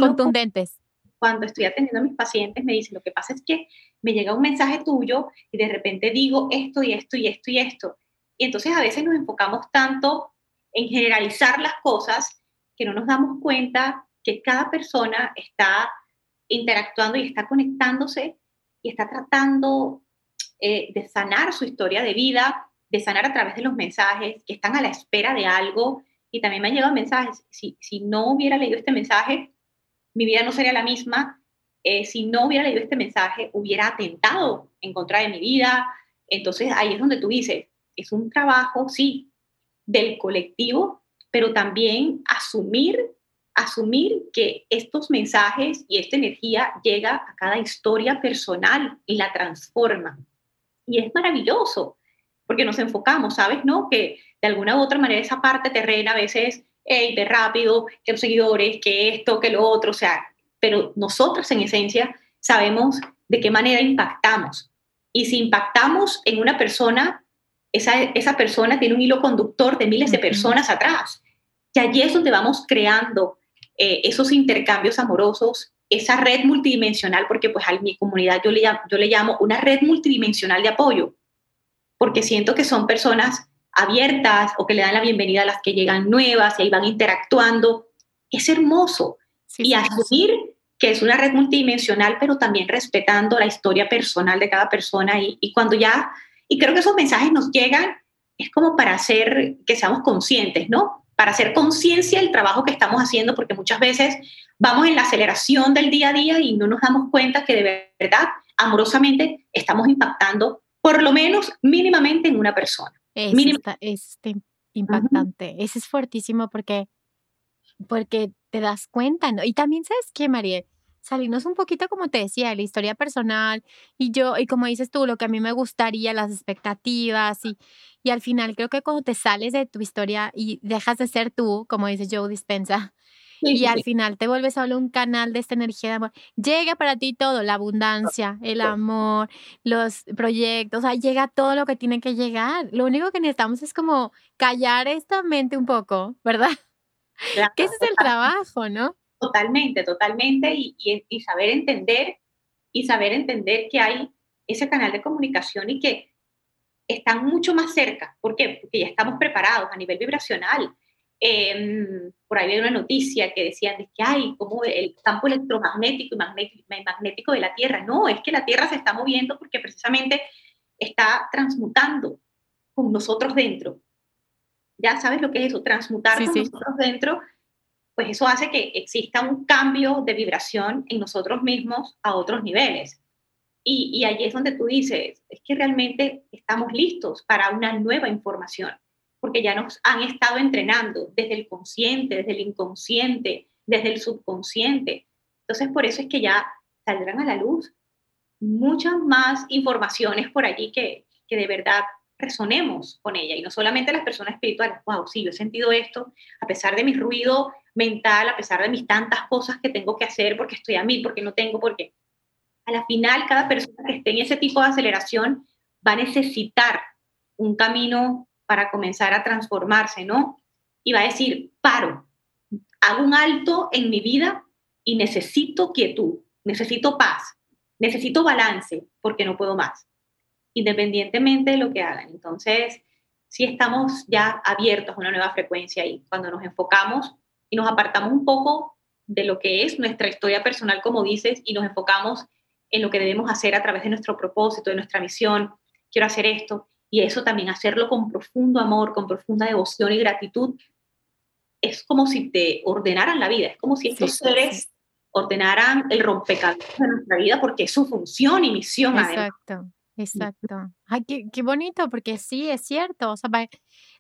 contundentes? Cuando estoy atendiendo a mis pacientes me dicen, lo que pasa es que me llega un mensaje tuyo y de repente digo esto y esto y esto y esto. Y entonces a veces nos enfocamos tanto en generalizar las cosas que no nos damos cuenta que cada persona está interactuando y está conectándose y está tratando eh, de sanar su historia de vida, de sanar a través de los mensajes, que están a la espera de algo. Y también me han llegado mensajes, si, si no hubiera leído este mensaje, mi vida no sería la misma. Eh, si no hubiera leído este mensaje, hubiera atentado en contra de mi vida. Entonces ahí es donde tú dices, es un trabajo, sí, del colectivo, pero también asumir asumir que estos mensajes y esta energía llega a cada historia personal y la transforma. Y es maravilloso, porque nos enfocamos, ¿sabes? ¿No? Que de alguna u otra manera esa parte terrena a veces, hey, de rápido, que los seguidores, que esto, que lo otro, o sea, pero nosotros en esencia sabemos de qué manera impactamos. Y si impactamos en una persona, esa, esa persona tiene un hilo conductor de miles de personas atrás. Y allí es donde vamos creando eh, esos intercambios amorosos, esa red multidimensional, porque pues a mi comunidad yo le, yo le llamo una red multidimensional de apoyo porque siento que son personas abiertas o que le dan la bienvenida a las que llegan nuevas y ahí van interactuando. Es hermoso. y asumir que es una red multidimensional, pero también respetando la historia personal de cada persona. Y, y, cuando ya, y creo que esos mensajes nos llegan, es como para hacer que seamos conscientes, ¿no? Para hacer conciencia del trabajo que estamos haciendo, porque muchas veces vamos en la aceleración del día a día y no nos damos cuenta que de verdad, amorosamente, estamos impactando por lo menos mínimamente en una persona. Es, es impactante. Ese es fuertísimo porque, porque te das cuenta, ¿no? Y también sabes qué, María, salirnos un poquito, como te decía, de la historia personal y yo, y como dices tú, lo que a mí me gustaría, las expectativas y, y al final creo que cuando te sales de tu historia y dejas de ser tú, como dice Joe Dispensa, y al final te vuelves solo un canal de esta energía de amor. Llega para ti todo, la abundancia, el amor, los proyectos, o sea, llega todo lo que tiene que llegar. Lo único que necesitamos es como callar esta mente un poco, ¿verdad? que ese es el trabajo, ¿no? Totalmente, totalmente, y, y saber entender, y saber entender que hay ese canal de comunicación y que están mucho más cerca. ¿Por qué? Porque ya estamos preparados a nivel vibracional Em, por ahí había una noticia que decían de que hay como el campo electromagnético y magnético, de la Tierra. No, es que la Tierra se está moviendo porque precisamente está transmutando con nosotros dentro. Ya sabes lo que es eso, transmutar con nosotros dentro, pues eso hace que exista un cambio de vibración en nosotros mismos a otros niveles. Y, y allí es donde tú dices, es que realmente estamos listos para una nueva información porque ya nos han estado entrenando desde el consciente, desde el inconsciente, desde el subconsciente. Entonces, por eso es que ya saldrán a la luz muchas más informaciones por allí que, que de verdad resonemos con ella. Y no solamente las personas espirituales, wow, sí, yo he sentido esto, a pesar de mi ruido mental, a pesar de mis tantas cosas que tengo que hacer porque estoy a mí, porque no tengo, porque a la final cada persona que esté en ese tipo de aceleración va a necesitar un camino para comenzar a transformarse, ¿no? Y va a decir, paro, hago un alto en mi vida y necesito quietud, necesito paz, necesito balance, porque no puedo más, independientemente de lo que hagan. Entonces, si estamos ya abiertos a una nueva frecuencia y cuando nos enfocamos y nos apartamos un poco de lo que es nuestra historia personal, como dices, y nos enfocamos en lo que debemos hacer a través de nuestro propósito, de nuestra misión, quiero hacer esto, y eso también hacerlo con profundo amor, con profunda devoción y gratitud, es como si te ordenaran la vida, es como si estos seres ordenaran el rompecabezas de nuestra vida porque es su función y misión. Exacto, exacto. Ay, qué, bonito, porque sí, es cierto. O sea,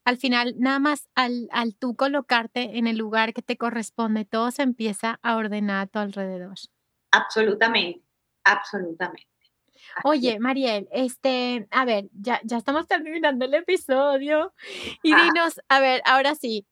al final, nada más al, al tú colocarte en el lugar que te corresponde, todo se empieza a ordenar a tu alrededor. Absolutamente, absolutamente. Oye, Mariel, este, a ver, ya, ya estamos terminando el episodio. Y ah. dinos, a ver, ahora sí,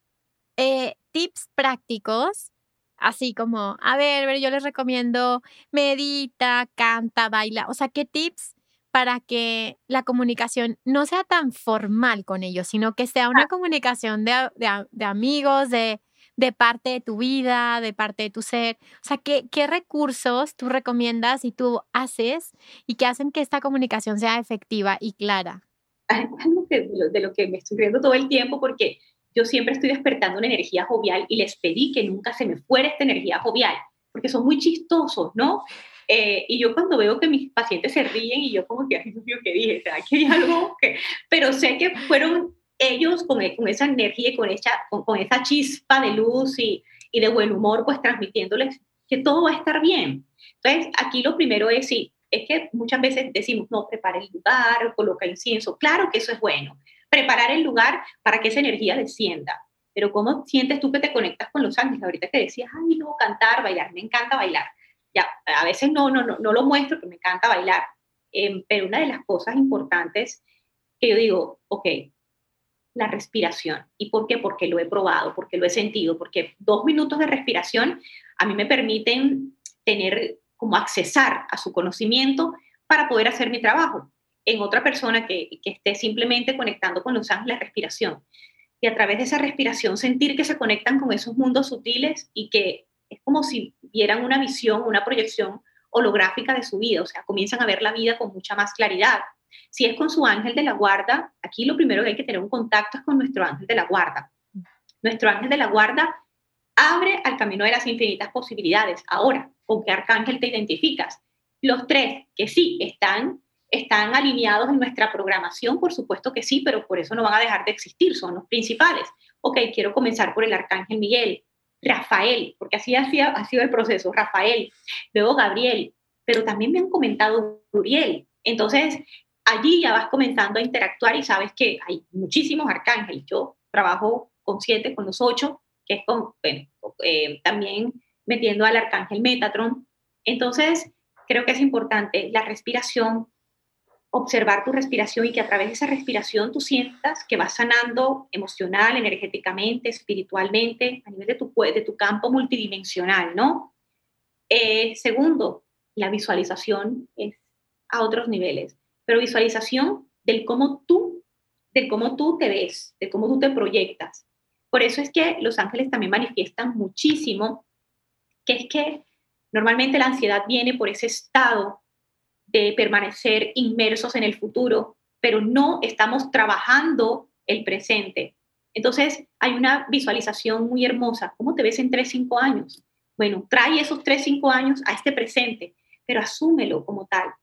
eh, tips prácticos, así como, a ver, yo les recomiendo medita, canta, baila, o sea, ¿qué tips para que la comunicación no sea tan formal con ellos, sino que sea una ah. comunicación de, de amigos, de, de parte de tu vida, de parte de tu ser. O sea, ¿qué, qué recursos tú recomiendas y tú haces y que hacen que esta comunicación sea efectiva y clara? De lo que me estoy viendo todo el tiempo porque yo siempre estoy despertando una energía jovial y les pedí que nunca se me fuera esta energía jovial, porque son muy chistosos, ¿no? Eh, y yo cuando veo que mis pacientes se ríen y yo como que, ay, Dios mío, ¿qué dije? ¿Será que hay algo que...? Pero sé que fueron ellos con, esa energía y con esa, con, esa chispa de luz y, y, de buen humor, pues transmitiéndoles que todo va a estar bien. Entonces, aquí lo primero es, sí, es que muchas veces decimos, no, prepara el lugar, coloca incienso. Claro que eso es bueno. Preparar el lugar para que esa energía descienda. pero ¿cómo sientes tú que te conectas con los ángeles? Ahorita te decías, ay, no, cantar, bailar, me encanta bailar. Ya, a veces no, no, no, no lo muestro, pero me encanta bailar. Em, pero una de las cosas importantes que yo digo, ok, la respiración. ¿Y por qué? Porque lo he probado, porque lo he sentido, porque dos minutos de respiración a mí me permiten tener como accesar a su conocimiento para poder hacer mi trabajo. En otra persona que, que esté simplemente conectando con los ángeles, respiración. Y a través de esa respiración sentir que se conectan con esos mundos sutiles y que es como si vieran una visión, una proyección holográfica de su vida, o sea, comienzan a ver la vida con mucha más claridad. Si es con su ángel de la guarda, aquí lo primero que hay que tener un contacto es con nuestro ángel de la guarda. Nuestro ángel de la guarda abre al camino de las infinitas posibilidades. Ahora, ¿con qué arcángel te identificas? Los tres que sí están, están alineados en nuestra programación, por supuesto que sí, pero por eso no van a dejar de existir, son los principales. Ok, quiero comenzar por el arcángel Miguel, Rafael, porque así ha sido, ha sido el proceso, Rafael, luego Gabriel, pero también me han comentado Uriel. Entonces, allí ya vas comenzando a interactuar y sabes que hay muchísimos arcángeles. Yo trabajo con siete, con los ocho, que es con, eh, también metiendo al arcángel Metatron. Entonces, creo que es importante la respiración, observar tu respiración y que a través de esa respiración tú sientas que vas sanando emocional, energéticamente, espiritualmente, a nivel de tu, de tu campo multidimensional, ¿no? Eh, segundo, la visualización es a otros niveles, pero visualización del cómo tú, del cómo tú te ves, de cómo tú te proyectas. Por eso es que los ángeles también manifiestan muchísimo, que es que normalmente la ansiedad viene por ese estado de permanecer inmersos en el futuro, pero no estamos trabajando el presente. Entonces, hay una visualización muy hermosa. ¿Cómo te ves en 3, 5 años? Bueno, trae esos 3, 5 años a este presente, pero asúmelo como tal.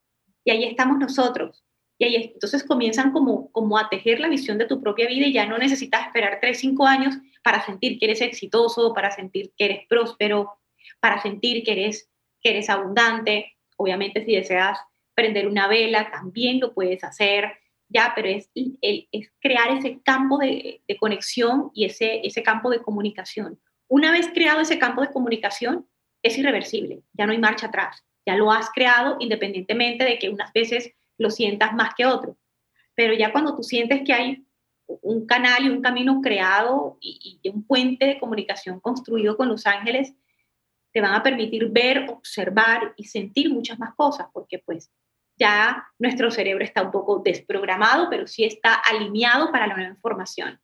Y ahí estamos nosotros. Y ahí entonces comienzan como, como a tejer la visión de tu propia vida y ya no necesitas esperar 3, 5 años para sentir que eres exitoso, para sentir que eres próspero, para sentir que eres, que eres abundante. Obviamente si deseas prender una vela, también lo puedes hacer, ya, pero es, es crear ese campo de, conexión y ese, ese campo de comunicación. Una vez creado ese campo de comunicación, es irreversible, ya no hay marcha atrás, ya lo has creado independientemente de que unas veces lo sientas más que otro, pero ya cuando tú sientes que hay un canal y un camino creado y, un puente de comunicación construido con los ángeles, te van a permitir ver, observar y sentir muchas más cosas, porque pues ya nuestro cerebro está un poco desprogramado, pero sí está alineado para la nueva información.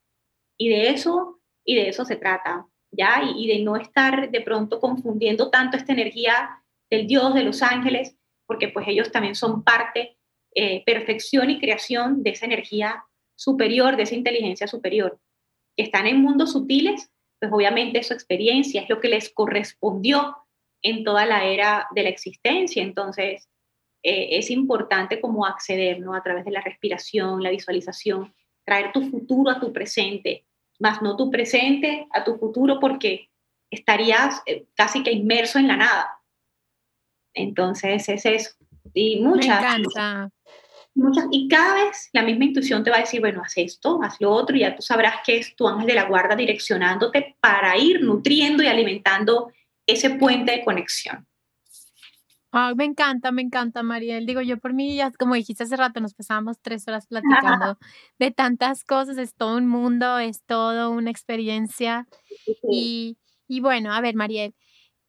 Y de eso, y de eso se trata, ¿ya? Y, de no estar de pronto confundiendo tanto esta energía del Dios, de los ángeles, porque pues ellos también son parte, eh, perfección y creación de esa energía superior, de esa inteligencia superior. Que están en mundos sutiles, pues obviamente su experiencia es lo que les correspondió en toda la era de la existencia. Entonces, eh, es importante como acceder, ¿no? A través de la respiración, la visualización, traer tu futuro a tu presente, más no tu presente a tu futuro porque estarías eh, casi que inmerso en la nada. Entonces es eso. Y muchas, muchas, y cada vez la misma intuición te va a decir, bueno, haz esto, haz lo otro, y ya tú sabrás que es tu ángel de la guarda direccionándote para ir nutriendo y alimentando ese puente de conexión me encanta, me encanta, Mariel. Digo, yo por mí, ya como dijiste hace rato, nos pasábamos tres horas platicando de tantas cosas, es todo un mundo, es todo una experiencia. Y, y bueno, a ver, Mariel,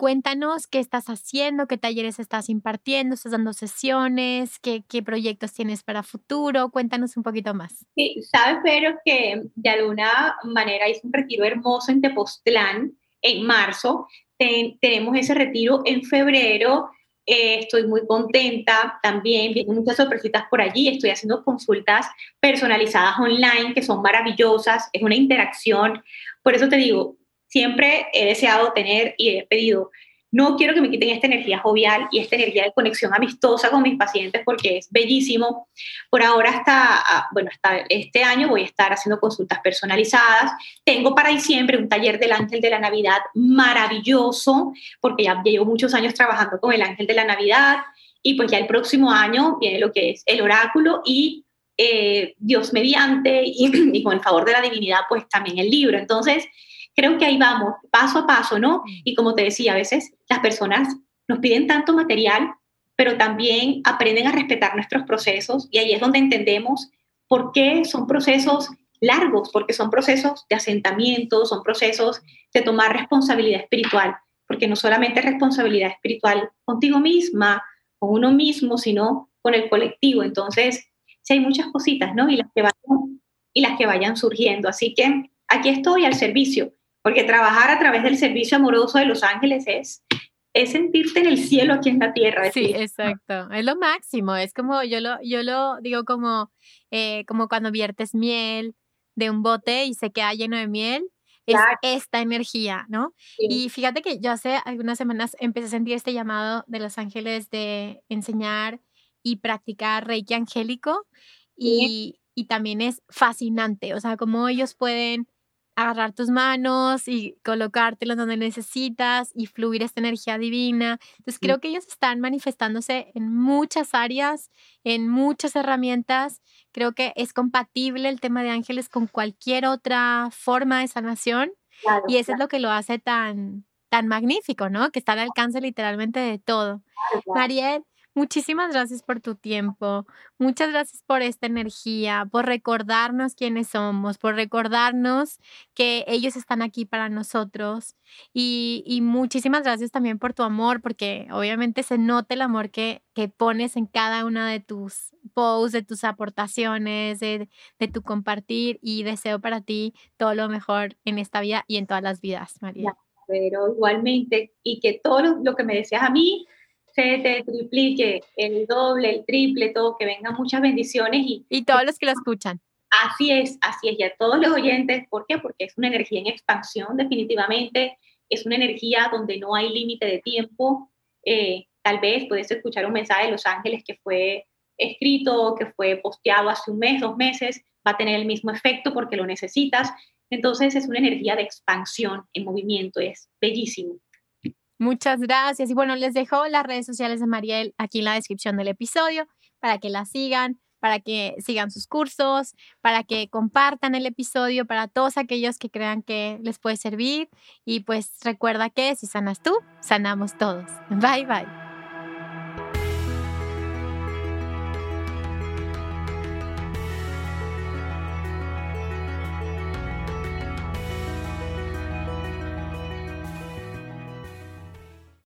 cuéntanos qué estás haciendo, qué talleres estás impartiendo, estás dando sesiones, qué, qué proyectos tienes para futuro, cuéntanos un poquito más. Sí, sabes, pero que de alguna manera hice un retiro hermoso en Tepoztlán en marzo, tenemos ese retiro en febrero. Eh, estoy muy contenta también, tengo muchas sorpresitas por allí, estoy haciendo consultas personalizadas online que son maravillosas, es una interacción, por eso te digo, siempre he deseado tener y he pedido no quiero que me quiten esta energía jovial y esta energía de conexión amistosa con mis pacientes porque es bellísimo. Por ahora hasta, ah, bueno, hasta este año voy a estar haciendo consultas personalizadas. Tengo para diciembre un taller del ángel de la Navidad maravilloso porque ya llevo muchos años trabajando con el ángel de la Navidad y pues ya el próximo año viene lo que es el oráculo y eh, Dios mediante y, y con el favor de la divinidad pues también el libro. Entonces, creo que ahí vamos, paso a paso, ¿no? Y como te decía, a veces las personas nos piden tanto material, pero también aprenden a respetar nuestros procesos y ahí es donde entendemos por qué son procesos largos, porque son procesos de asentamiento, son procesos de tomar responsabilidad espiritual, porque no solamente responsabilidad espiritual contigo misma, con uno mismo, sino con el colectivo. Entonces, sí hay muchas cositas, ¿no? Y las que vayan, y las que vayan surgiendo. Así que aquí estoy al servicio, porque trabajar a través del servicio amoroso de los ángeles es es sentirte en el cielo aquí en la tierra. Sí, exacto. Es lo máximo. Es como yo lo, yo lo digo como, eh, como cuando viertes miel de un bote y se queda lleno de miel. Es esta energía, ¿no? Y fíjate que yo hace algunas semanas empecé a sentir este llamado de los ángeles de enseñar y practicar Reiki angélico y, y también es fascinante, o sea, cómo ellos pueden agarrar tus manos y colocártelos donde necesitas y fluir esta energía divina. Entonces creo que ellos están manifestándose en muchas áreas, en muchas herramientas. Creo que es compatible el tema de ángeles con cualquier otra forma de sanación. y eso es lo que lo hace tan, tan magnífico, ¿no? Que está al alcance literalmente de todo. Mariel, Muchísimas gracias por tu tiempo, muchas gracias por esta energía, por recordarnos quiénes somos, por recordarnos que ellos están aquí para nosotros y, muchísimas gracias también por tu amor, porque obviamente se nota el amor que, que pones en cada una de tus posts, de tus aportaciones, de, de tu compartir y deseo para ti todo lo mejor en esta vida y en todas las vidas, María. Pero igualmente, y que todo lo que me deseas a mí, se te triplique el doble, el triple, todo, que vengan muchas bendiciones. Y, y todos los que lo escuchan. Así es, así es, y a todos los oyentes, ¿por qué? Porque es una energía en expansión, definitivamente, es una energía donde no hay límite de tiempo. Eh, tal vez puedes escuchar un mensaje de Los Ángeles que fue escrito, que fue posteado hace un mes, dos meses, va a tener el mismo efecto porque lo necesitas. Entonces es una energía de expansión en movimiento, es bellísimo. Muchas gracias. Y bueno, les dejo las redes sociales de Mariel aquí en la descripción del episodio para que la sigan, para que sigan sus cursos, para que compartan el episodio para todos aquellos que crean que les puede servir. Y pues recuerda que si sanas tú, sanamos todos. Bye bye.